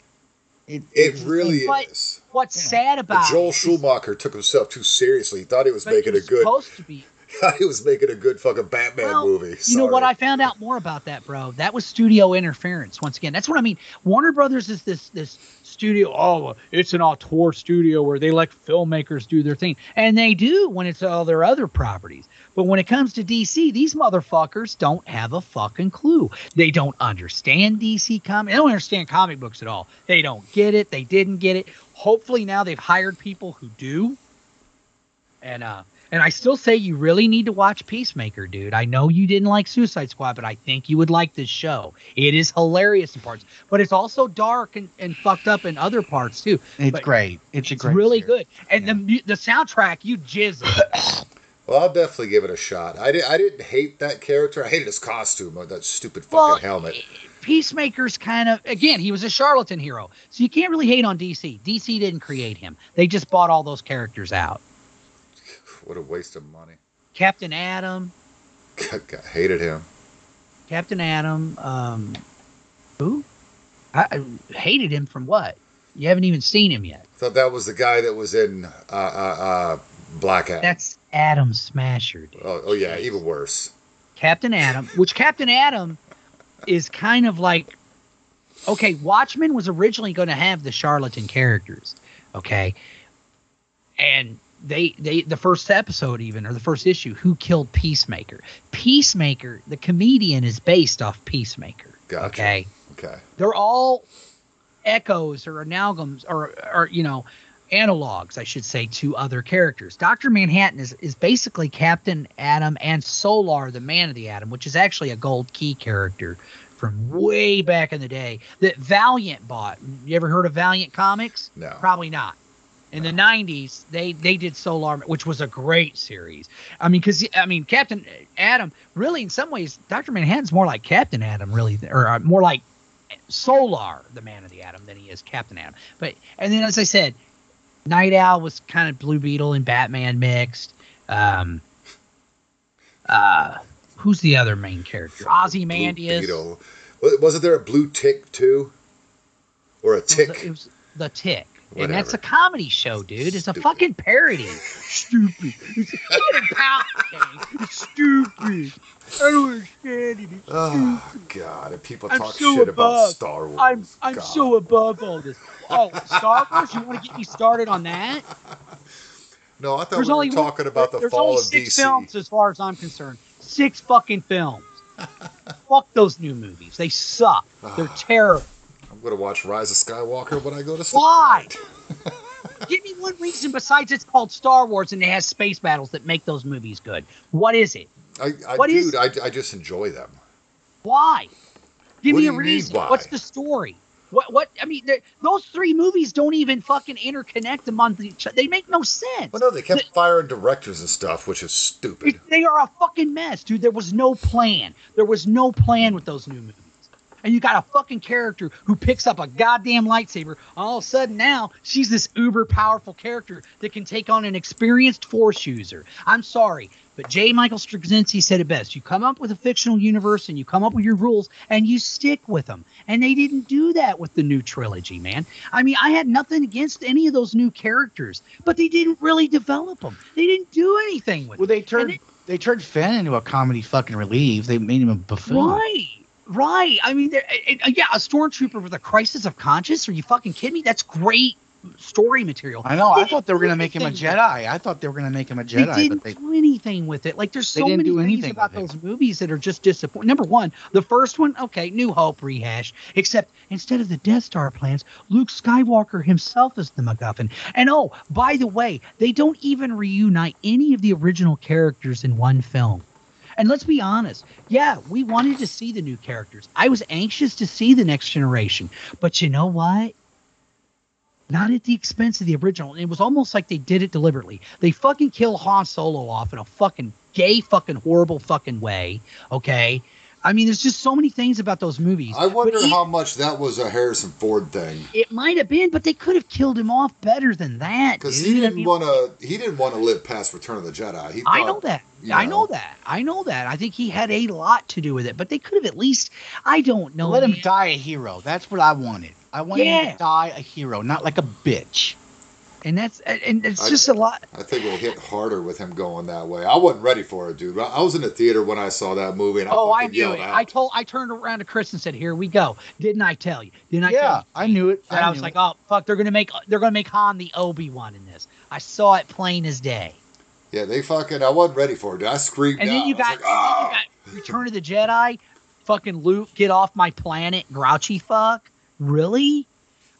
It, It really But- is. What's Yeah. sad But about Joel it is- Schumacher took himself too seriously. He thought he was but making it a good. supposed to be. he was making a good fucking Batman Well, movie. You know what? I found out more about that, bro. That was studio interference. Once again, that's what I mean. Warner Brothers is this this studio. Oh, it's an auteur studio where they let filmmakers do their thing, and they do when it's all their other properties. But when it comes to DC, these motherfuckers don't have a fucking clue. They don't understand DC comic. They don't understand comic books at all. They don't get it. They didn't get it. Hopefully now they've hired people who do. And uh and I still say you really need to watch Peacemaker, dude. I know you didn't like Suicide Squad, but I think you would like this show. It is hilarious in parts, but it's also dark and, and fucked up in other parts too. It's But great. It's a It's great. really series. good. And the the soundtrack, you jizz. Well, I'll definitely give it a shot. I, did, I didn't hate that character. I hated his costume, that stupid fucking Well, helmet. Eh, Peacemaker's kind of again, he was a Charlton hero, so you can't really hate on DC. DC didn't create him; they just bought all those characters out. What a waste of money. Captain Atom. God, hated him. Captain Atom. um, who? I, I hated him from what? You haven't even seen him yet. Thought that was the guy that was in uh, uh, uh, Black Adam. That's Atom Smasher, dude. Oh, oh yeah, even worse. Captain Atom, which Captain Atom is kind of like okay, Watchmen was originally going to have the Charlton characters, okay? And they they the first episode even or the first issue who killed Peacemaker. Peacemaker, the comedian is based off Peacemaker, Gotcha. okay? Okay. They're all echoes or amalgams or or you know analogs, I should say, to other characters. Doctor Manhattan is is basically Captain Atom and Solar, the Man of the Atom, which is actually a Gold Key character from way back in the day that Valiant bought. You ever heard of Valiant Comics? No. Probably not. In the '90s, they they did Solar, which was a great series. I mean, because I mean, Captain Atom really, in some ways, Doctor Manhattan's more like Captain Atom really, or uh, more like Solar, the Man of the Atom, than he is Captain Atom. But and then, as I said, Nite Owl was kind of Blue Beetle and Batman mixed. Um, uh, who's the other main character? Ozymandias. Beetle. Wa- Wasn't there a blue tick too? Or a was, tick? it was the Tick. And that's a comedy show, dude. It's a fucking parody. Stupid. It's a pound game. It's stupid. I don't understand it. It's Oh stupid. God! And people I'm talk so shit about. Star Wars. I'm I'm God. so above all this. Oh, Star Wars? You want to get me started on that? No, I thought There's we were only talking about the there's fall only of six DC. films as far as I'm concerned. Six fucking films. Fuck those new movies. They suck. They're ah. terrible. Gonna watch Rise of Skywalker when I go to sleep. Why? Give me one reason besides it's called Star Wars and it has space battles that make those movies good. What is it? I, I What dude, is- I, I just enjoy them. Why? Give What me a reason. What's the story? What? What? I mean, those three movies don't even fucking interconnect among each other. They make no sense. Well, no, they kept firing directors and stuff, which is stupid. They are a fucking mess, dude. There was no plan. There was no plan with those new movies. And you got a fucking character who picks up a goddamn lightsaber. All of a sudden now she's this uber powerful character that can take on an experienced force user. I'm sorry, but J. Michael Straczynski said it best. You come up with a fictional universe and you come up with your rules and you stick with them. And they didn't do that with the new trilogy, man. I mean, I had nothing against any of those new characters, but they didn't really develop them. They didn't do anything with Well, them. they turned they turned Finn into a comedy fucking relief. They made him a buffoon. Right. Right. I mean, it, it- yeah, a stormtrooper with a crisis of conscience. Are you fucking kidding me? That's great story material. I know. I thought they were gonna make him a Jedi. I thought they were gonna make him a Jedi. They didn't but they do anything with it. Like, there's so many things about it. those movies that are just disappointing. Number one, the first one, okay, New Hope rehash, except instead of the Death Star plans, Luke Skywalker himself is the MacGuffin. And oh, by the way, they don't even reunite any of the original characters in one film. And let's be honest, yeah, we wanted to see the new characters. I was anxious to see the next generation. But you know what? Not at the expense of the original. It was almost like they did it deliberately. They fucking kill Han Solo off in a fucking gay, fucking horrible fucking way. Okay. I mean, there's just so many things about those movies. I wonder But e- how much that was a Harrison Ford thing it might have been, but they could have killed him off better than that. because he didn't mean, want to. He didn't want to live past Return of the Jedi. He I know that. you I know. know that. I know that. I think he had a lot to do with it, but they could have at least. I don't know. let him die a hero. That's what I wanted. I wanted him to die a hero, not like a bitch. And that's and it's just a lot. I think it'll hit harder with him going that way. I wasn't ready for it, dude. I was in the theater when I saw that movie, and I Oh, I knew it. out. I told, I turned around to Chris and said, "Here we go." Didn't I tell you? Didn't I? yeah. I knew it. And I, was like, it. "Oh fuck, they're gonna make they're gonna make Han the Obi Wan in this." I saw it plain as day. yeah, they fucking. I wasn't ready for it. Dude. I screamed And out. then you got, like, ah! and then you got Return of the Jedi. Fucking Luke, get off my planet, grouchy fuck. Really?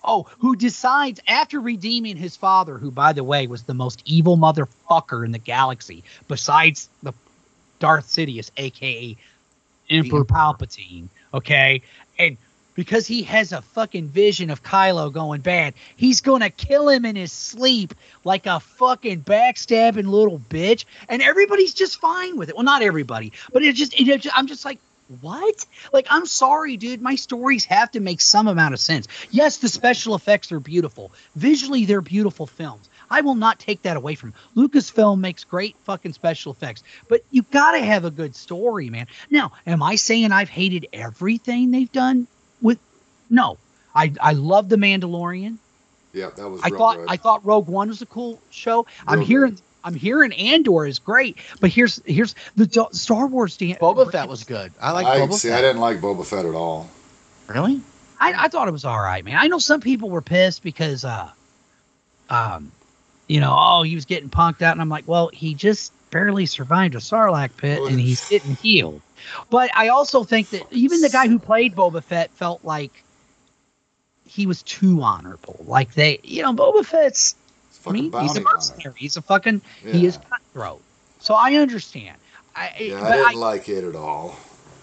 Oh, who decides after redeeming his father, who by the way was the most evil motherfucker in the galaxy, besides the Darth Sidious, aka Emperor Palpatine. Okay, and because he has a fucking vision of Kylo going bad, he's gonna kill him in his sleep like a fucking backstabbing little bitch, and everybody's just fine with it. Well, not everybody, but it just, it, just I'm just like. What? Like, I'm sorry, dude. My stories have to make some amount of sense. Yes, the special effects are beautiful. Visually, they're beautiful films. I will not take that away from Lucasfilm makes great fucking special effects, but you gotta have a good story, man. Now, am I saying I've hated everything they've done with? No, I I love the Mandalorian. yeah, that was. I thought good. I thought Rogue One was a cool show. I'm Real hearing good. I'm hearing Andor is great, but here's here's the Do- Star Wars. Dan- Boba Fett was good. I like I Boba see. Fett. I didn't like Boba Fett at all. Really? I, I thought it was all right, man. I know some people were pissed because, uh, um, you know, oh, he was getting punked out, and I'm like, well, he just barely survived a Sarlacc pit, and he's getting healed. But I also think that even the guy who played Boba Fett felt like he was too honorable. Like they, you know, Boba Fett's It's I fucking mean, he's a mercenary. He's a fucking Yeah. he is cutthroat. So I understand. I, Yeah, I I, didn't like it at all.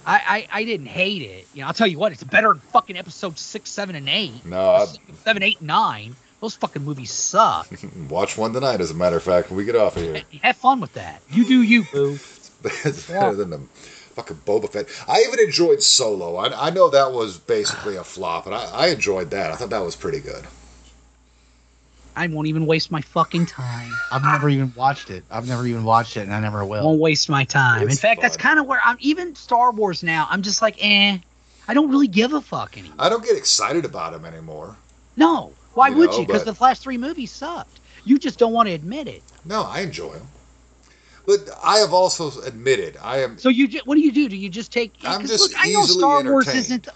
I, I, I didn't hate it. You know, I'll tell you what, it's better than fucking episode six, seven, and eight. No, I Seven, eight, nine. Those fucking movies suck. watch one tonight. As a matter of fact, when we get off of here, Have fun with that. You do you, boo. it's better than the fucking Boba Fett. I even enjoyed Solo. I, I know that was basically a flop, but I, I enjoyed that. I thought that was pretty good. I won't even waste my fucking time. I've never even watched it. I've never even watched it, and I never will. won't waste my time. It's In fact, that's kind of where I'm. Even Star Wars now, I'm just like, eh. I don't really give a fuck anymore. I don't get excited about them anymore. No. Why You would know, you? Because the last three movies sucked. You just don't want to admit it. No, I enjoy them. But I have also admitted I am. So you, what do you do? Do you just take? I'm 'cause just look, I know easily Star Wars entertained. isn't.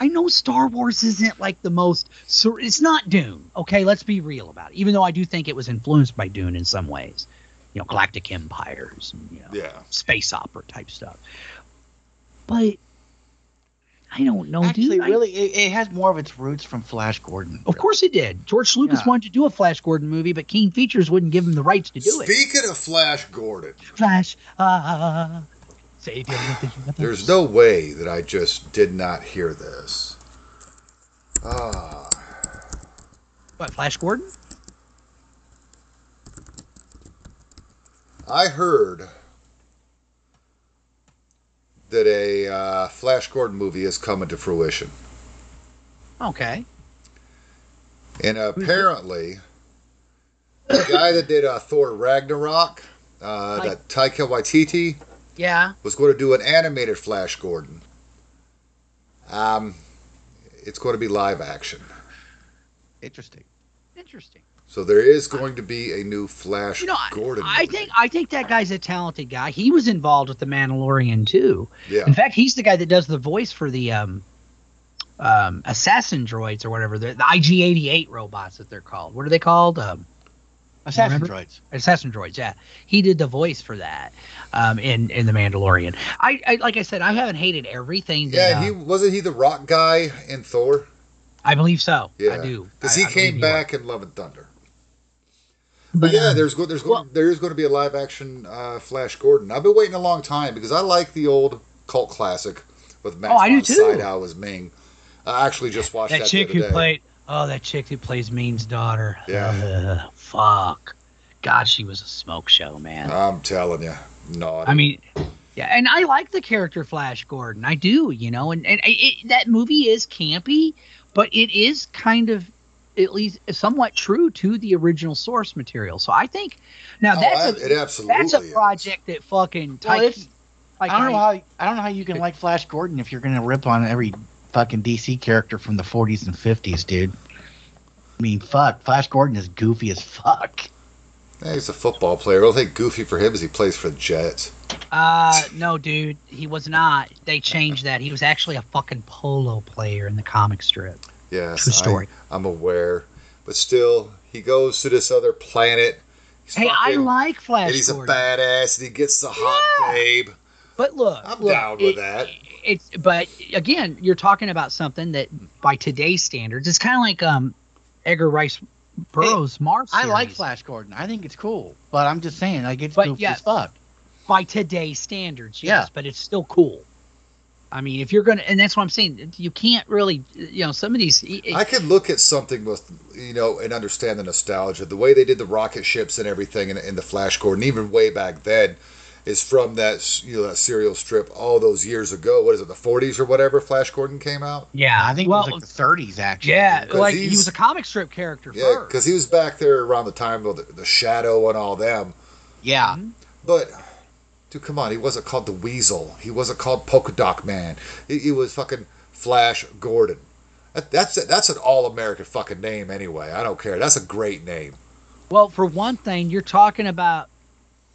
I know Star Wars isn't like the most. So it's not Dune. Okay, let's be real about it. Even though I do think it was influenced by Dune in some ways, you know, galactic empires, and, you know, Yeah. space opera type stuff. But I don't know, Actually, dude. I- really, it, it has more of its roots from Flash Gordon. of course it did. George Lucas Yeah. wanted to do a Flash Gordon movie, but King Features wouldn't give him the rights to do it. Speaking of Flash Gordon, Flash, ah, there's no way that I just did not hear this. Ah, what Flash Gordon? I heard that a uh, Flash Gordon movie is coming to fruition, Okay. and apparently, the guy that did uh, Thor Ragnarok, uh, that Taika Waititi, Yeah. was going to do an animated Flash Gordon. Um, it's going to be live action. Interesting. Interesting. So there is going to be a new Flash You know, I, Gordon. I movie. think I think that guy's a talented guy. He was involved with the Mandalorian too. Yeah. In fact, he's the guy that does the voice for the um, um, assassin droids or whatever. The, the IG-88 robots that they're called. What are they called? Um, Assassin Remember? droids. assassin droids. Yeah, he did the voice for that um, in in the Mandalorian. I, I like I said, I haven't hated everything. That, Yeah, uh, he wasn't he the rock guy in Thor? I believe so. Yeah, I do. Because he I came was. back in Love and Thunder. But, But yeah, um, there's go, there's go, well- there is going to be a live action uh, Flash Gordon. I've been waiting a long time because I like the old cult classic with Max Oh, I do von too. Sydow as Ming. I actually just watched that, that chick the who day. played oh that chick who plays Ming's daughter. Yeah. Ugh, fuck. God, she was a smoke show, man. I'm telling you, no. I mean, yeah, and I like the character Flash Gordon. I do, you know, and and it, that movie is campy, but it is kind of at least somewhat true to the original source material. So I think now Oh, that's I- a it absolutely that's a is. project that fucking Well, Taika- I don't know how I don't know how you can like Flash Gordon if you're gonna rip on every fucking DC character from the 40s and 50s, dude. I mean, fuck. Flash Gordon is goofy as fuck. Yeah, he's a football player. I think goofy for him is he plays for the Jets. Uh, no, dude, he was not. They changed that. He was actually a fucking polo player in the comic strip. Yes, True story. I, am aware, but still, he goes to this other planet. He's Hey, I like Flash and he's a badass, and he gets the hot Yeah. babe. But look, I'm look, down with it- that. It's but again, you're talking about something that by today's standards, it's kind of like um Edgar Rice Burroughs Mars. I like. Flash Gordon. I think it's cool, but I'm just saying, like, it's But goofy yeah. as fuck. by today's standards, yes, Yeah. but it's still cool. I mean, if you're gonna, and that's what I'm saying, you can't really, you know, some of these. it- I could look at something with, you know, and understand the nostalgia. The way they did the rocket ships and everything in, in the Flash Gordon, even way back then, is from that, you know, that serial strip all those years ago. What is it, the 40s or whatever? Flash Gordon came out. yeah, I think well, it was like the 30s, actually. yeah, like he was a comic strip character Yeah, because he was back there around the time of the, the Shadow and all them. Yeah. Mm-hmm. But, dude, come on, he wasn't called the Weasel. He wasn't called Polka Dot Man. He, he was fucking Flash Gordon. That, that's that's an all-American fucking name anyway. I don't care. That's a great name. Well, for one thing, you're talking about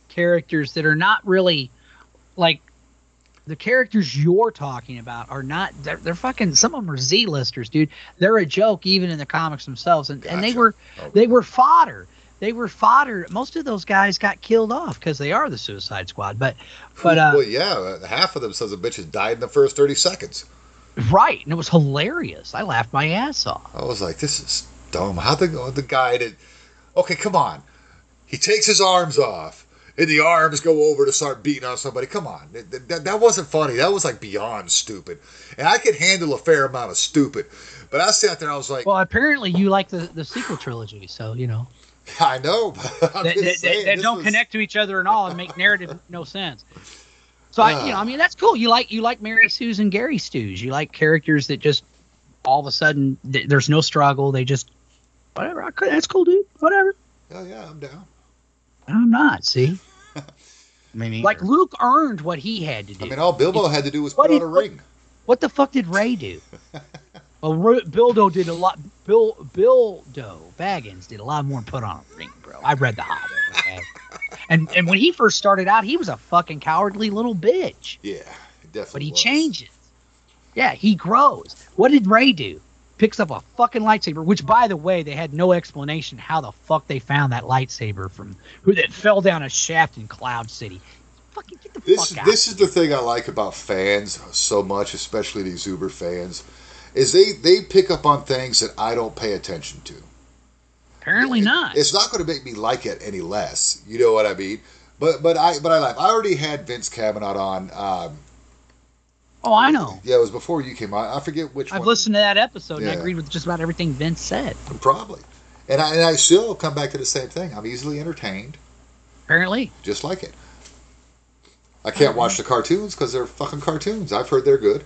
characters that are not really like the characters you're talking about are not they're, they're fucking some of them are Z-listers, dude. They're a joke even in the comics themselves and, and they were Okay. they were fodder. They were fodder. Most of those guys got killed off because they are the Suicide Squad. But but uh well, yeah, half of them sons of bitches died in the first 30 seconds. right, and it was hilarious. I laughed my ass off. I was like, this is dumb. How the the guy did? Okay, come on. He takes his arms off, and the arms go over to start beating on somebody. Come on, that, that, wasn't funny. That was like beyond stupid. And I could handle a fair amount of stupid, but I sat there. I was like, Well, apparently you like the the sequel trilogy, so you know. I know, that, that- saying, that don't was- connect to each other at all and make narrative no sense. So I, you know, I mean, that's cool. You like you like Mary Sue's and Gary Stews. You like characters that just all of a sudden th- there's no struggle. They just whatever. I could, that's cool, dude. Whatever. Oh yeah, I'm down. I'm not. See, Me neither. like Luke earned what he had to do. I mean, all Bilbo had to do was put on a ring. what the fuck did Rey do? well, Ro- Bilbo did a lot. Bill Bilbo Baggins did a lot more than put on a ring, bro. I read the Hobbit. Okay. And and when he first started out, he was a fucking cowardly little bitch. Yeah, definitely. but he was. changes. Yeah, he grows. What did Rey do? Picks up a fucking lightsaber, which, by the way, they had no explanation how the fuck they found that lightsaber from who that fell down a shaft in Cloud City. Fucking get the This fuck out. this is the thing I like about fans so much, especially these Uber fans, is they they pick up on things that I don't pay attention to. Apparently not. It's not going to make me like it any less. You know what I mean? But but I but I like. I already had Vince Cavanaugh on. Um, oh, I know. yeah, it was before you came on. I forget which one I've one. listened to that episode and I agreed with just about everything Vince said. Probably. And I, and I still come back to the same thing. I'm easily entertained, Apparently. just like it. I can't watch the cartoons because they're fucking cartoons. I've heard they're good.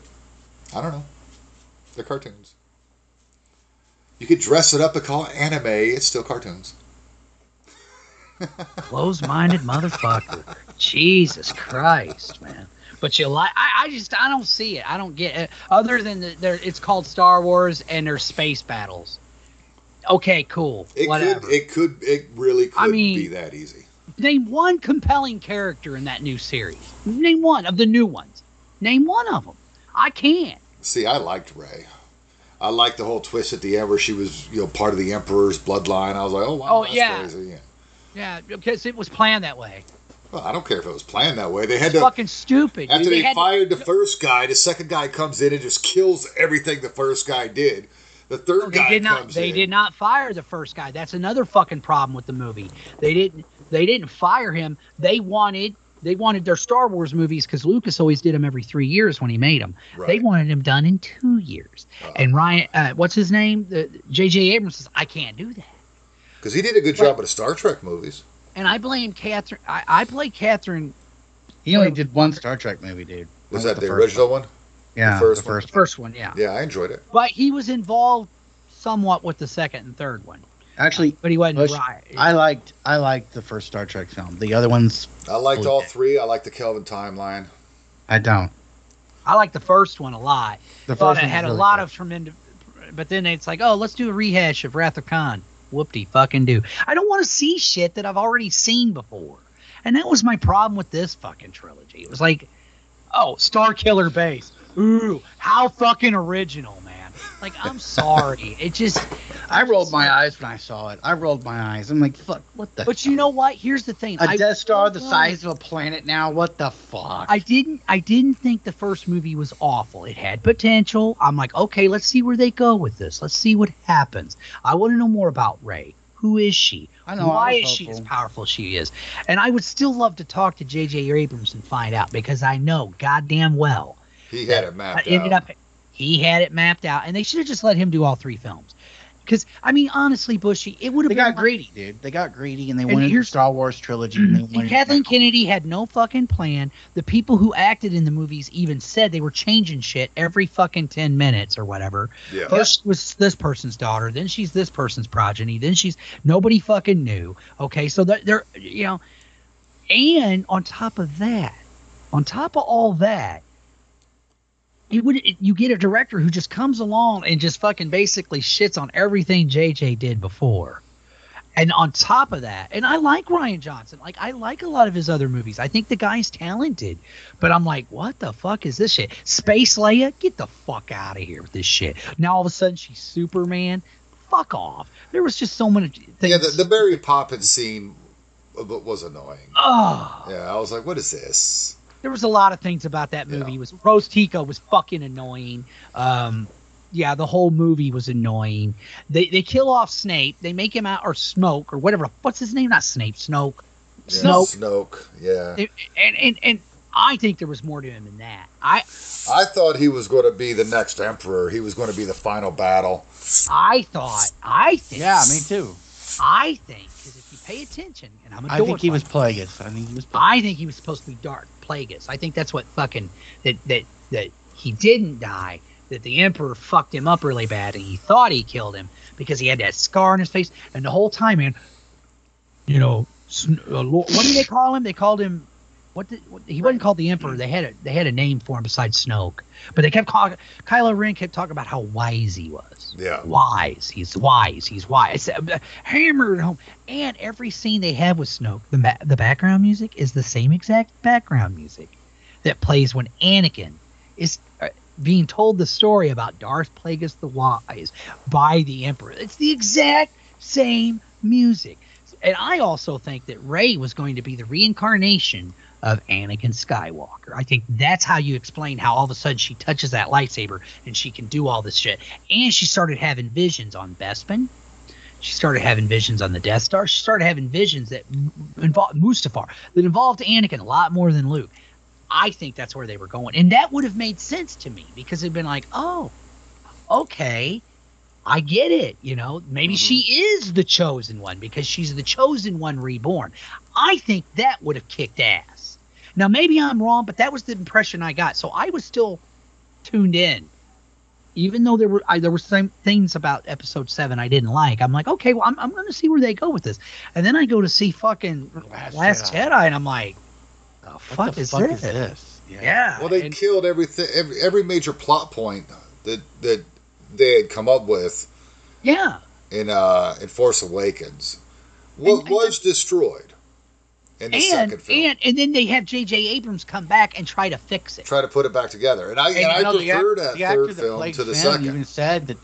I don't know. They're cartoons. You could dress it up and call it anime. It's still cartoons. Close minded motherfucker. Jesus Christ, man. But you like I, I just I don't see it. I don't get it. Other than the, there it's called Star Wars and there's space battles. Okay, cool. It Whatever. could. It could. It really could I mean- be that easy. Name one compelling character in that new series. Name one of the new ones. Name one of them. I can't. See, I liked Rey. I liked the whole twist at the end where she was, you know, part of the Emperor's bloodline. I was like, oh wow, Oh, that's yeah. crazy. Yeah. Yeah, because it was planned that way. Well, I don't care if it was planned that way. They had It's to. fucking stupid. After dude. they, had to- fired the first guy, the second guy comes in and just kills everything the first guy did. The third they guy did not comes they in. did not fire the first guy that's another fucking problem with the movie they didn't they didn't fire him they wanted they wanted their star wars movies because lucas always did them every three years when he made them they wanted them done in two years Uh, and ryan uh, what's his name the jj abrams says i can't do that Because he did a good job with the Star Trek movies. And i blame catherine i, I play catherine he only did one Star Trek movie, dude. Was That that the, first original one? Yeah, the first the one? first the first one yeah Yeah, I enjoyed it. but he was involved somewhat with the second and third one Actually, but he wasn't Bush, right I liked I liked the first Star Trek film. The other ones, I liked Okay. all three. I liked the Kelvin timeline. I don't. I like the first one a lot The first one had was a lot good. of tremendous but then it's like, oh, let's do a rehash of Wrath of Khan. Whoopty fucking do. I don't want to see shit that I've already seen before. And that was my problem with this fucking trilogy. It was like, oh, Star Killer Base. Ooh, how fucking original. Like, I'm sorry. It just. I rolled my eyes when I saw it. I rolled my eyes. I'm like, fuck, what the? But you know what? Here's the thing. a I Death Star the don't size of a planet now. What the fuck? I didn't I didn't think the first movie was awful. It had potential. I'm like, okay, let's see where they go with this. Let's see what happens. I want to know more about Rey. Who is she? I know, I Why was is she as powerful as she is? And I would still love to talk to J.J. Abrams and find out because I know goddamn well He had it mapped I ended out. up he had it mapped out, and they should have just let him do all three films. Because I mean, honestly, Bushy, it would have they been got like- greedy, dude. They got greedy, and they And wanted the here's- Star Wars trilogy. And, they And Kathleen Kennedy had no fucking plan. The people who acted in the movies even said they were changing shit every fucking 10 minutes or whatever. Yeah. First was this person's daughter, then she's this person's progeny, then she's nobody fucking knew. Okay, so they're, they're you know, and on top of that, on top of all that, you would you get a director who just comes along and just fucking basically shits on everything JJ did before. And on top of that, and I like Rian Johnson. Like I like a lot of his other movies. I think the guy's talented. But I'm like, what the fuck is this shit? Space Leia? Get the fuck out of here with this shit. Now all of a sudden she's Superman. Fuck off. There was just so many things. Yeah, the, the Barry Poppins scene was annoying. oh, Yeah, I was like, what is this? There was a lot of things about that movie. Yeah. It was Rose Tico was fucking annoying. Um, yeah, the whole movie was annoying. They they kill off Snape. They make him out or Smoke or whatever. What's his name? Not Snape. Snoke. Yeah, Snoke. Snoke. Yeah. And, and and and I think there was more to him than that. I I thought he was going to be the next emperor. He was going to be the final battle. I thought I think Yeah, me too. I think because if you pay attention, and I'm a I think he was Plagueis. I think he was. I think he was supposed to be Darth Plagueis. I think that's what fucking that that that he didn't die. That the Emperor fucked him up really bad, and he thought he killed him because he had that scar on his face. And the whole time, man, you know, uh, what do they call him? They called him. What, did, what he wasn't called the Emperor. They had a they had a name for him besides Snoke, but they kept calling Kylo Ren kept talking about how wise he was Yeah. wise. He's wise. He's wise. Uh, Hammered home. And every scene they have with Snoke, the ma- the background music is the same exact background music that plays when Anakin is uh, being told the story about Darth Plagueis the Wise by the Emperor. It's the exact same music. And I also think that Rey was going to be the reincarnation of Anakin Skywalker. I think that's how you explain how all of a sudden she touches that lightsaber and she can do all this shit. And she started having visions on Bespin. She started having visions on the Death Star. She started having visions that involved Mustafar, that involved Anakin a lot more than Luke. I think that's where they were going. And that would have made sense to me because it'd been like, oh, okay, I get it. You know, maybe mm-hmm. she is the chosen one because she's the chosen one reborn. I think that would have kicked ass. Now, maybe I'm wrong, but that was the impression I got. So I was still tuned in. Even though there were I, there were some things about episode seven I didn't like, I'm like, okay, well, I'm, I'm going to see where they go with this. And then I go to see fucking Last Last, Jedi. Jedi. and I'm like, the What fuck, the is, fuck this? is this? Yeah. Well, they and- killed everything, every, every major plot point that that they had come up with yeah. in uh in Force Awakens. What And- and- was destroyed in the and second film? and and then they have J.J. Abrams come back and try to fix it. Try to put it back together, and I and, And, I know, prefer act- that the third that film played to the Finn second. Even said that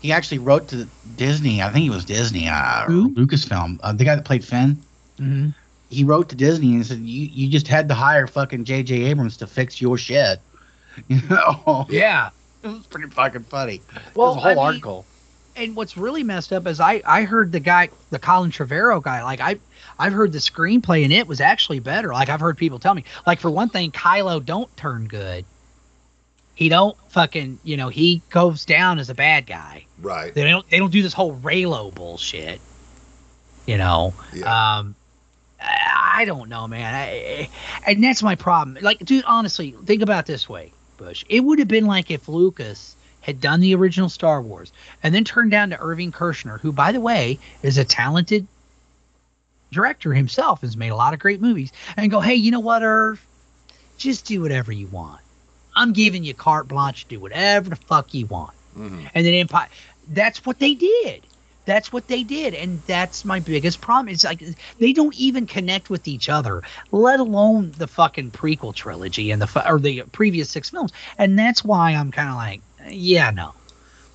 he actually wrote to Disney. I think it was Disney, uh, or Lucasfilm. Uh, the guy that played Finn. Mm-hmm. He wrote to Disney and said, "You you just had to hire fucking J.J. Abrams to fix your shit." You know, Yeah. it was pretty fucking funny. Well, Well, the whole I mean, article. And what's really messed up is I I heard the guy the Colin Trevorrow guy like I I've heard the screenplay and it was actually better. Like I've heard people tell me like for one thing Kylo don't turn good. He don't fucking you know he goes down as a bad guy. right? They don't they don't do this whole Reylo bullshit. You know. Yeah. Um, I don't know, man. I, and that's my problem. Like, dude, honestly, think about this way, Bush. It would have been like if Lucas had done the original Star Wars and then turned down to Irvin Kershner, who, by the way, is a talented director himself, has made a lot of great movies, and go, hey, you know what, Irv? Just do whatever you want. I'm giving you carte blanche. Do whatever the fuck you want. Mhm. and then Empire. That's what they did. That's what they did, and that's my biggest problem. It's like they don't even connect with each other, let alone the fucking prequel trilogy and the or the previous six films. And that's why I'm kind of like, yeah, no,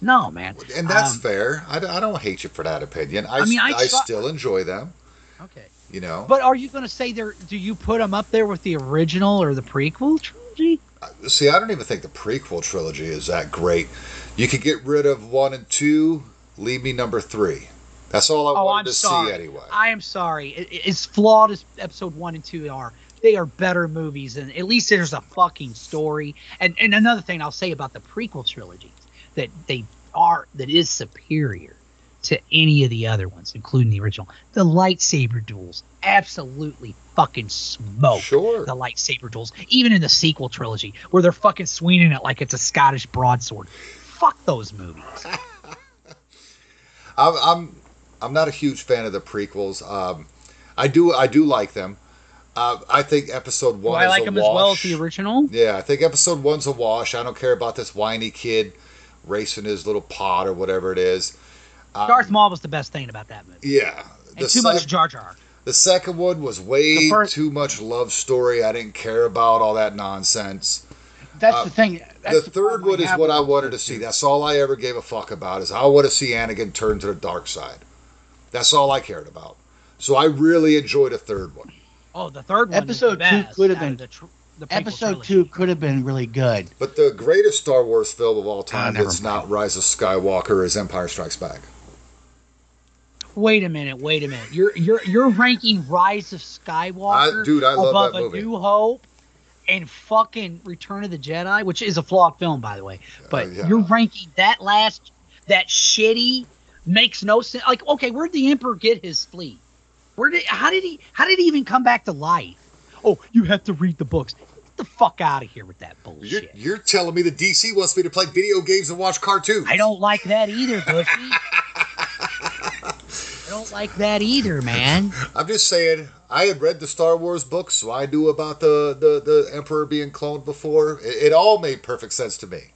no, man. And that's Um, fair. I don't hate you for that opinion. I, I mean, I I still enjoy them. okay. You know, But are you going to say there? Do you put them up there with the original or the prequel trilogy? see, I don't even think the prequel trilogy is that great. You could get rid of one and two, leave me number three. That's all I Oh, wanted I'm to sorry. see anyway. I am sorry. I- I- As flawed as episode one and two are, they are better movies, and at least there's a fucking story. And and another thing I'll say about the prequel trilogies that they are that is superior to any of the other ones, including the original. The lightsaber duels absolutely fucking smoke. Sure. The lightsaber duels, even in the sequel trilogy, where they're fucking swinging it like it's a Scottish broadsword. Fuck those movies. I'm, I'm I'm not a huge fan of the prequels. Um, I do I do like them. Uh, I think episode one I is like a them as well as the original? Yeah, I think episode one's a wash. I don't care about this whiny kid racing his little pod or whatever it is. Um, Darth Maul was the best thing about that movie. Yeah. And too much Jar Jar. The second one was way first- too much love story. I didn't care about all that nonsense. That's Uh, the thing. That's the, third one is what I wanted to see. That's all I ever gave a fuck about. Is I want to see Anakin turn to the dark side. That's all I cared about. So I really enjoyed the third one. Oh, the third one. Episode is the two could have been- the, tr- the Episode trilogy. two could have been really good. But the greatest Star Wars film of all time Ah, never that's mind. not Rise of Skywalker is Empire Strikes Back. Wait a minute. Wait a minute. You're you're you're ranking Rise of Skywalker, I- dude, I love above that movie. A New Hope, and fucking Return of the Jedi, which is a flawed film, by the way. But Uh, yeah. you're ranking that last that shitty makes no sense. Like, okay, where'd the Emperor get his fleet? Where did how did he how did he even come back to life? Oh, you have to read the books. Get the fuck out of here with that You're, bullshit. you're telling me the DC wants me to play video games and watch cartoons? I don't like that either, Bushy. I don't like that either, man. I'm just saying. I had read the Star Wars books, so I knew about the the, the Emperor being cloned before. It, it all made perfect sense to me.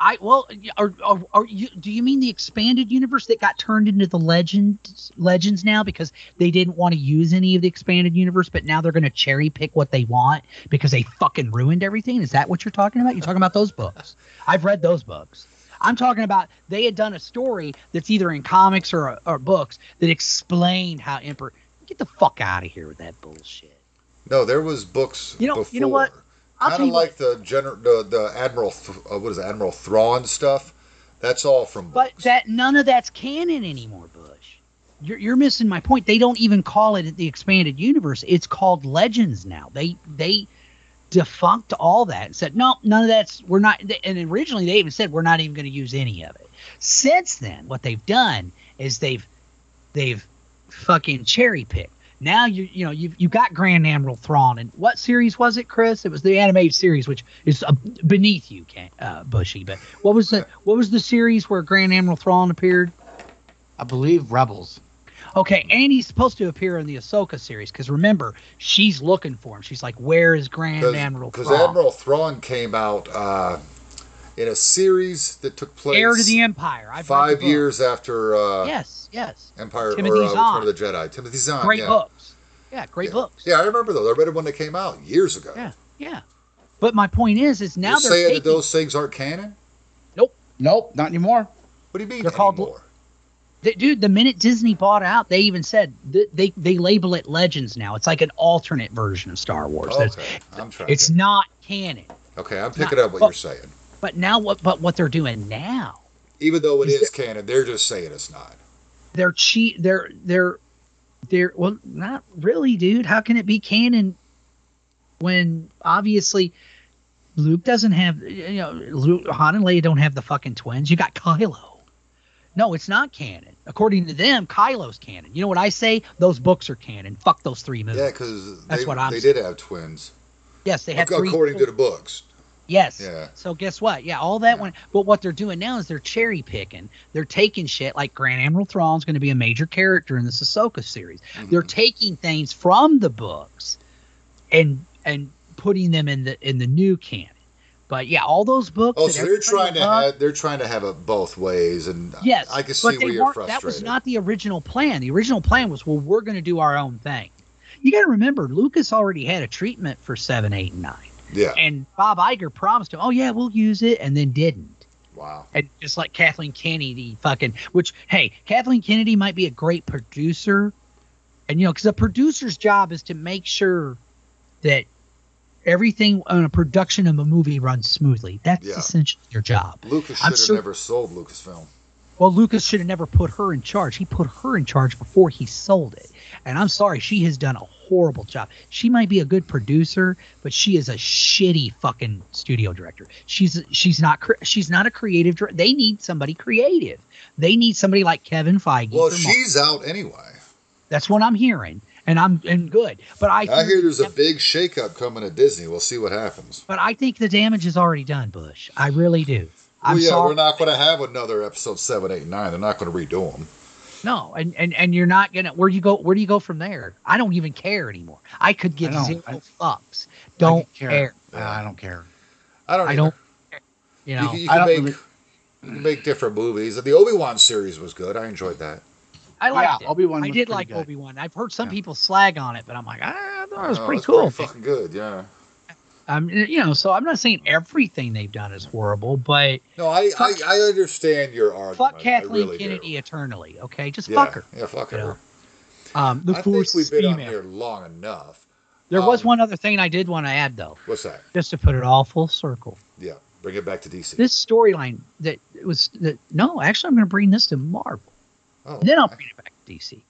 I well, are, are, are you? Do you mean the expanded universe that got turned into the legends legends now because they didn't want to use any of the expanded universe, but now they're going to cherry pick what they want because they fucking ruined everything? Is that what you're talking about? You're talking about those books? I've read those books. I'm talking about they had done a story that's either in comics or or books that explained how Emperor. Get the fuck out of here with that bullshit. No, there was books You know- before. you know what? I'll Kind of like the gener- the the Admiral Th- uh, what is it, Admiral Thrawn stuff. That's all from But books. that none of that's canon anymore, Bush. You're, you're missing my point. They don't even call it the expanded universe. It's called Legends now. They they defunct all that and said no, none of that's we're not. And originally they even said we're not even going to use any of it. Since then, what they've done is they've they've fucking cherry picked. Now you you know you've you got Grand Admiral Thrawn and what series was it, Chris? It was the animated series, which is uh, beneath you, uh, Bushy. But what was the what was the series where Grand Admiral Thrawn appeared? I believe Rebels. Okay, and he's supposed to appear in the Ahsoka series because remember she's looking for him. She's like, "Where is Grand Admiral Because Thrawn?" Admiral Thrawn came out uh, in a series that took place Heir to the Empire. I've five years after uh, Yes, yes. Empire Timothy or uh, Zahn. Return of the Jedi. Timothy Zahn. Great yeah. books. Yeah, great yeah. books. Yeah, I remember those. I read it when they came out years ago. Yeah. Yeah. But my point is, is now You're they're saying taking, that those things aren't canon? Nope, Nope. not anymore. What do you mean They're called- anymore? Dude. The minute Disney bought out, they even said th- they they label it Legends now. It's like an alternate version of Star Wars. That's- Okay, I'm trying. It's not canon. okay, I'm it's not- picking up what well- you're saying. But now what? But what they're doing now? Even though it is is canon, they're just saying it's not. they're cheat they're they're they're well not really dude how can it be canon when obviously luke doesn't have you know luke han and leia don't have the fucking twins you got kylo no it's not canon according to them kylo's canon you know what i say those books are canon fuck those three movies Yeah, because That's they, what I'm they saying. did have twins, yes they had ac- three according to the books. Yes. Yeah. So guess what? Yeah, all that Yeah. one. But what they're doing now is they're cherry picking. They're taking shit like Grand Admiral Thrawn's going to be a major character in this Ahsoka series. They're Mhm. taking things from the books and and putting them in the in the new canon. But yeah, all those books. Oh, so they're trying to loved- have they're trying to have it both ways, and Yes, I can see where you're frustrated. That was not the original plan. The original plan was, well, we're going to do our own thing. You got to remember, Lucas already had a treatment for seven, eight, and nine, yeah. and Bob Iger promised him, oh yeah, we'll use it, and then didn't. Wow. And just like Kathleen Kennedy, fucking, which hey, Kathleen Kennedy might be a great producer, and you know, because a producer's job is to make sure that everything on a production of a movie runs smoothly. That's Yeah. essentially your job. Lucas I'm should have sure- never sold Lucasfilm. Well, Lucas should have never put her in charge. He put her in charge before he sold it. And I'm sorry, she has done a horrible job. She might be a good producer, but she is a shitty fucking studio director. She's she's not she's not a creative. dir- They need somebody creative. They need somebody like Kevin Feige. Well, she's out anyway. that's what I'm hearing, and I'm and good. But I I hear there's a big shakeup coming at Disney. We'll see what happens. but I think the damage is already done, Bush. I really do. I'm well, yeah, sorry. we're not going to have another episode seven, eight, nine. They're not going to redo them. No, and, and and you're not gonna. Where do you go? Where do you go from there? I don't even care anymore. I could give I zero I- fucks. Don't I care. care. I don't care. I don't. I either. don't. You You, know, can- you I can don't make really- you can make different movies. The Obi Wan series was good. I enjoyed that. I liked yeah. Obi-Wan I did like. Obi Wan. I've heard some Yeah. people slag on it, but I'm like, ah, I thought it was Oh, pretty it's cool. fucking good. Yeah. Um, you know, so I'm not saying everything they've done is horrible, but No, I I, Fuck- I understand your argument. fuck Kathleen really do. Kennedy eternally. Okay, just Yeah, fuck her. yeah, fuck her. know, Um, the I think force we've is been on here long enough. There was um, one other thing I did want to add though, What's that? just to put it all full circle. Yeah, bring it back to DC. This storyline that was that no, actually, I'm going to bring this to Marvel. oh, Then I'll bring it back to DC.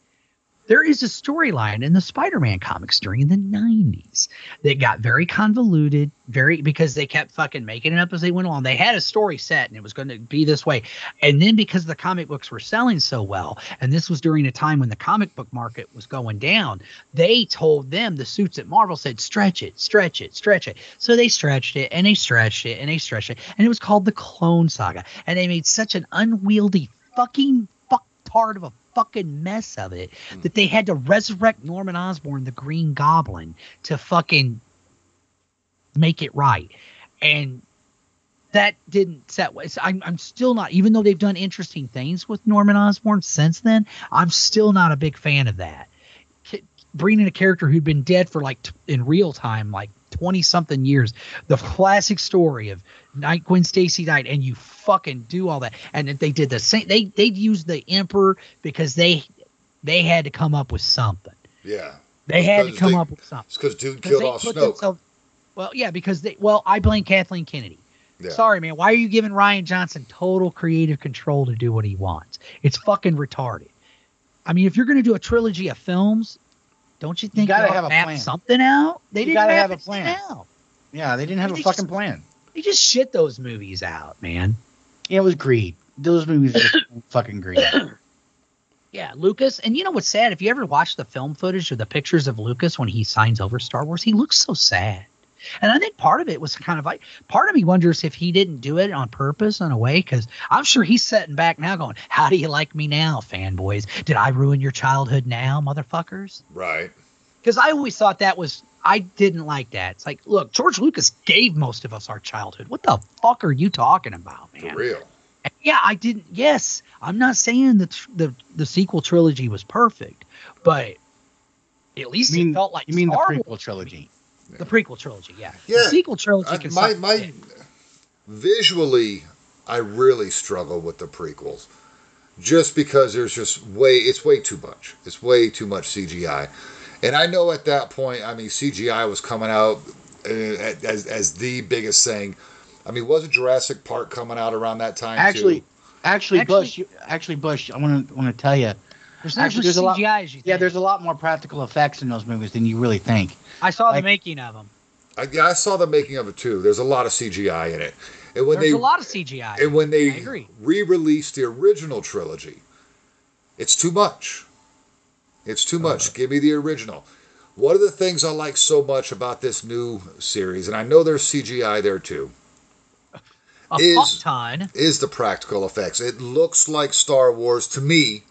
There is a storyline in the Spider-Man comics during the 90s that got very convoluted, very because they kept fucking making it up as they went along. They had a story set and it was going to be this way. And then because the comic books were selling so well, and this was during a time when the comic book market was going down, they told them the suits at Marvel said stretch it, stretch it, stretch it. So they stretched it and they stretched it and they stretched it. And it was called the Clone Saga. And they made such an unwieldy fucking fucktard of a fucking mess of it hmm. that they had to resurrect Norman Osborn, the Green Goblin, to fucking make it right. And that didn't set. I'm, I'm still not, even though they've done interesting things with Norman Osborn since then, I'm still not a big fan of that. K- Bringing a character who'd been dead for like t- in real time, like 20 something years, the classic story of night Gwen Stacy died, and you fucking do all that. And they did the same, they they'd use the Emperor because they they had to come up with something. Yeah, They had to come they- up with something. it's because dude killed off Snoke. well, yeah, because they. Well, I blame Kathleen Kennedy. Yeah. Sorry, man. Why are you giving Rian Johnson total creative control to do what he wants? It's fucking retarded. I mean, if you're going to do a trilogy of films, don't you think gotta have a plan. something out? They You didn't gotta have a plan. out. Yeah, they didn't have They a fucking just- plan. They just shit those movies out, man. Yeah, it was greed. Those movies were fucking greed. Yeah, Lucas. And you know what's sad? If you ever watch the film footage or the pictures of Lucas when he signs over Star Wars, he looks so sad. And I think part of it was kind of like part of me wonders if he didn't do it on purpose in a way, because I'm sure he's sitting back now going, How do you like me now, fanboys? Did I ruin your childhood now, motherfuckers? Right. Because I always thought that was I didn't like that. It's like, look, George Lucas gave most of us our childhood. What the fuck are you talking about, man? For real. Yeah, I didn't. Yes, I'm not saying that the the sequel trilogy was perfect, but at least You mean, it felt like you mean the prequel Wars- trilogy? The prequel trilogy, yeah. Yeah, The sequel trilogy I, can my suck my dick. visually, I really struggle with the prequels, just because there's just way it's way too much. It's way too much CGI, and I know at that point, I mean CGI was coming out uh, as as the biggest thing. I mean, wasn't Jurassic Park coming out around that time Actually, too? actually, Actually- Bush. You, actually, Bush. I want to want to tell you. There's not actually, as there's a lot- as you think. Yeah, there's a lot more practical effects in those movies than you really think. I saw the making of them. I, yeah, I saw the making of it too. There's a lot of CGI in it, and when There's they a lot of CGI. And when they re-released the original trilogy, it's too much. It's too Uh-huh. much. Give me the original. One of the things I like so much about this new series, and I know there's CGI there too, a is- ton. is the practical effects. It looks like Star Wars to me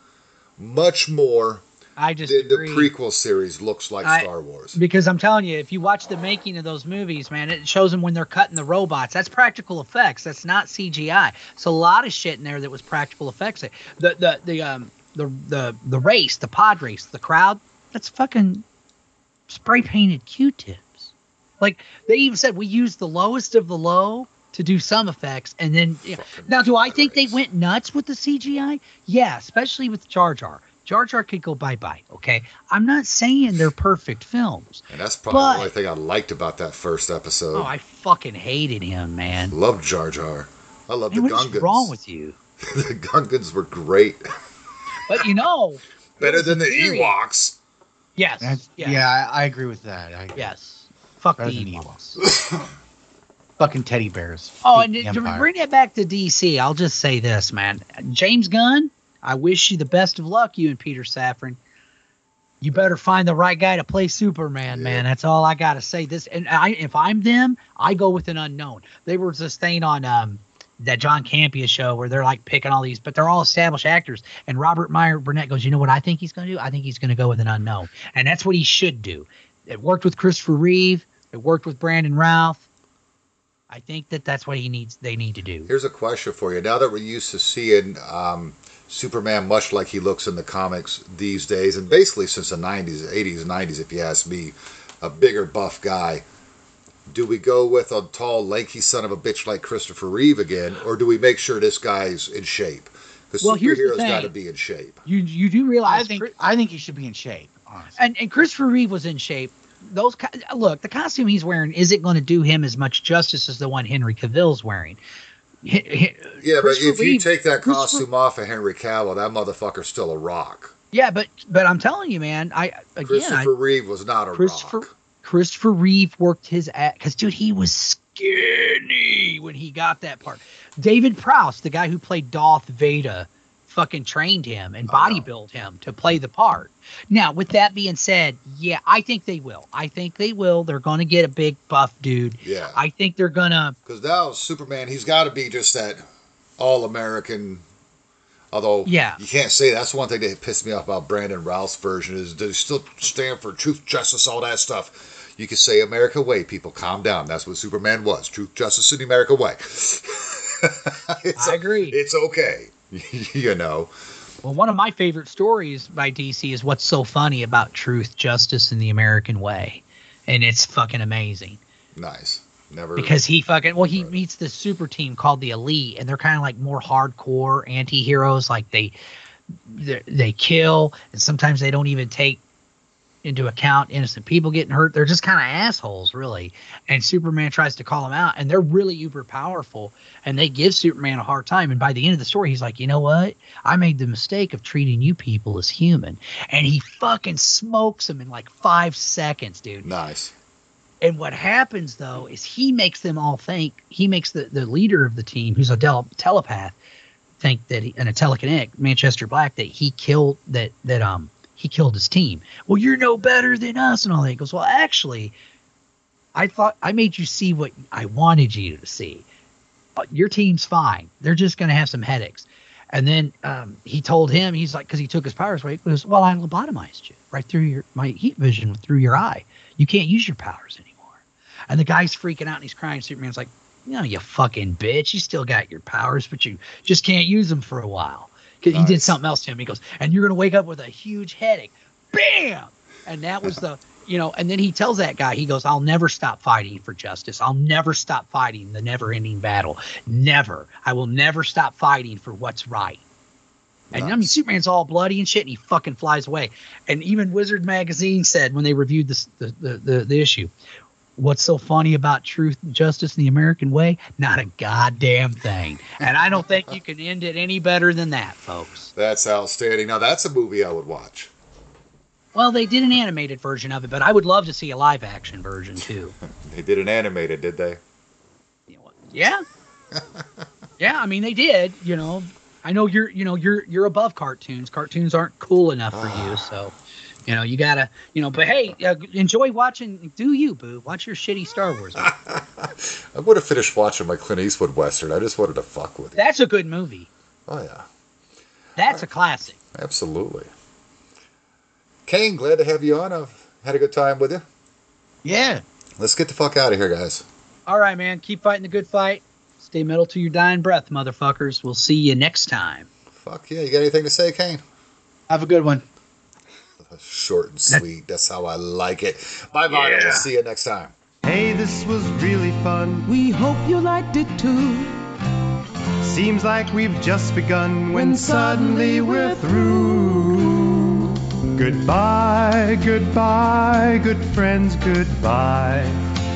much more I the, disagree. the prequel series looks like I- Star Wars. Because I'm telling you, if you watch the making of those movies, man, it shows them when they're cutting the robots. That's practical effects. That's not CGI. It's a lot of shit in there that was practical effects. The the the um the the the race, the pod race, the crowd. That's fucking spray painted Q-tips. Like they even said, we used the lowest of the low to do some effects, and then yeah. Now do I think they went nuts with the CGI? Yeah, especially with Jar Jar. Jar Jar could go bye bye. Okay, I'm not saying they're perfect films. And that's probably But- the only thing I liked about that first episode. Oh, I fucking hated him, man. Loved Jar Jar. I love the Gungans. what is Gungans. wrong with you? the Gungans were great. But you know, Better than the theory. Ewoks. yes, yes, Yeah, I, I agree with that. I, yes. Fuck the Better than Ewoks. Fucking teddy bears. Oh, and to bring it back to DC, I'll just say this, man. James Gunn, I wish you the best of luck, you and Peter Safran. You better find the right guy to play Superman, Yeah. man. That's all I gotta say. This, and I, if I'm them, I go with an unknown. They were this thing on um, that John Campea show where they're like picking all these, but they're all established actors. And Robert Meyer Burnett goes, you know what I think he's gonna do? I think he's gonna go with an unknown, and that's what he should do. It worked with Christopher Reeve. It worked with Brandon Routh. I think that that's what he needs. They need to do. Here's a question for you. Now that we're used to seeing um, Superman much like he looks in the comics these days, and basically since the 90s, 80s, 90s, if you ask me, a bigger buff guy, do we go with a tall, lanky son of a bitch like Christopher Reeve again, or do we make sure this guy's in shape? Because Well, here's the superheroes got to be in shape. You you do realize? I realize, think Chris- I think he should be in shape. Honestly. and and Christopher Reeve was in shape. Those look, the costume he's wearing isn't going to do him as much justice as the one Henry Cavill's wearing. Yeah, but if you take that costume off of Henry Cavill, that motherfucker's still a rock. yeah, but but I'm telling you, man, I again, I, Christopher Reeve was not a Christopher rock. Christopher Reeve worked his ass because dude, he was skinny when he got that part. David Prowse, the guy who played Darth Vader, fucking trained him and I know. bodybuilt him to play the part. Now, with that being said, yeah, I think they will. I think they will. They're going to get a big buff dude. Yeah. I think they're gonna. Because now Superman, he's got to be just that all American. Although, Yeah. you can't say that's one thing that pissed me off about Brandon Routh's version is they still stand for truth, justice, all that stuff. You can say America way, people calm down. That's what Superman was: truth, justice, and the America way. I agree. It's okay, you know. Well, one of my favorite stories by DC is what's so funny about truth, justice, and the American way, and it's fucking amazing. Nice. Never because he fucking well he meets this super team called the elite and they're kind of like more hardcore anti-heroes like they they they kill and sometimes they don't even take into account innocent people getting hurt. They're just kind of assholes really. And superman tries to call them out and they're really uber powerful and they give superman a hard time. And by the end of the story he's like you know what? I made the mistake of treating you people as human. And he fucking smokes them in like five seconds dude. Nice. and what happens though is he makes them all think he makes the, the leader of the team, who's a del- telepath, think that he, and a telekinetic, Manchester Black, that he killed that that um he killed his team. Well, you're no better than us, and all that. He goes, well, actually, I thought I made you see what I wanted you to see. But your team's fine. They're just going to have some headaches. And then um, he told him, he's like, because he took his powers away, he goes, well, I lobotomized you right through your my heat vision through your eye. You can't use your powers anymore. And the guy's freaking out and he's crying. Superman's like, no, you fucking bitch. You still got your powers, but you just can't use them for a while. Because he did something else to him. He goes, and you're going to wake up with a huge headache. Bam! And that was the, you know, and then he tells that guy, he goes, I'll never stop fighting for justice. I'll never stop fighting the never ending battle. Never. I will never stop fighting for what's right. And I mean, Superman's all bloody and shit, and he fucking flies away. And even Wizard Magazine said when they reviewed this, the, the, the, the issue, what's so funny about truth and justice in the American way? Not a goddamn thing. And I don't think you can end it any better than that, folks. That's outstanding. Now that's a movie I would watch. Well, they did an animated version of it, but I would love to see a live action version too. They did an animated, did they? Yeah. yeah, I mean they did, you know. I know you're you know you're you're above cartoons. Cartoons aren't cool enough for you, ah. so you know, you got to, you know, but hey, uh, enjoy watching do you, boo? Watch your shitty Star Wars. I would have finished watching my Clint Eastwood western. I just wanted to fuck with it. That's a good movie. Oh yeah, That's a classic. absolutely. Kain, glad to have you on. I've had a good time with you. Yeah. Let's get the fuck out of here, guys. All right, man. Keep fighting the good fight. Stay metal to your dying breath, motherfuckers. We'll see you next time. Fuck yeah. You got anything to say, Kain? Have a good one. Short and sweet. That's how I like it. Bye bye. Yeah. We'll see you next time. Hey, this was really fun. We hope you liked it too. Seems like we've just begun when suddenly we're through. Goodbye, goodbye, good friends, goodbye.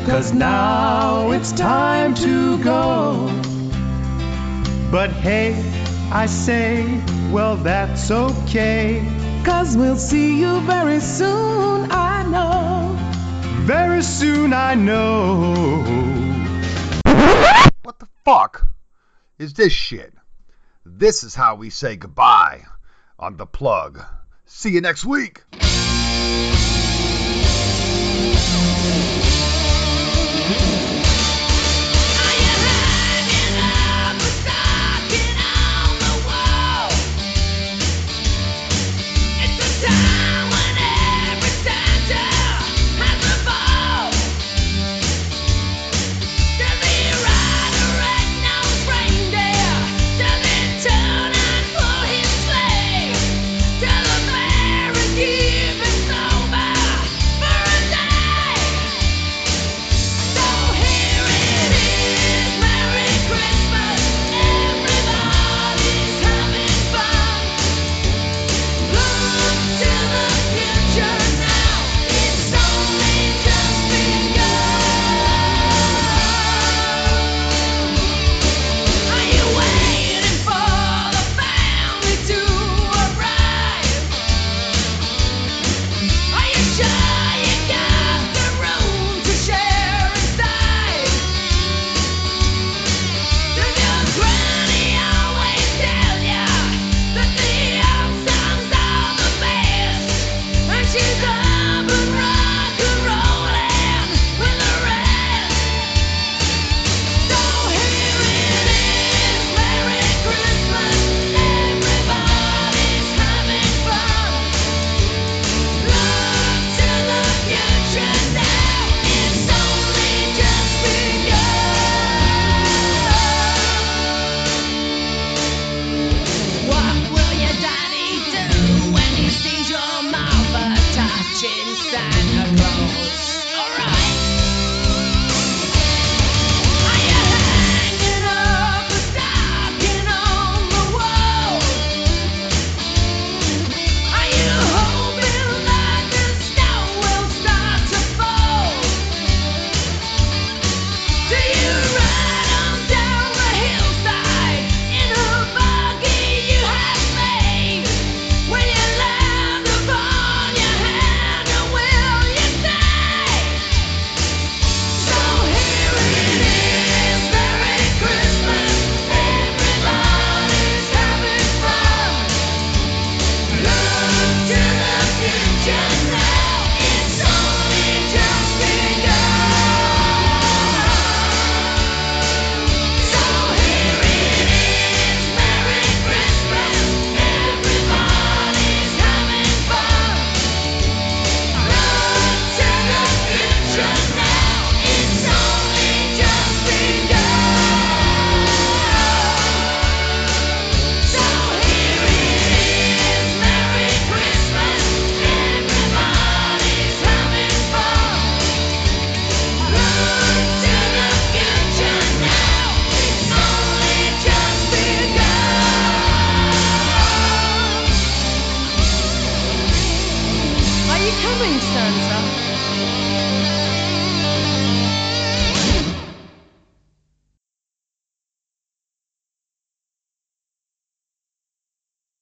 Cause now it's time to go. But hey, I say, well, that's okay. Cause we'll see you very soon, I know. Very soon I know. What the fuck is this shit? This is how we say goodbye on the plug. See you next week.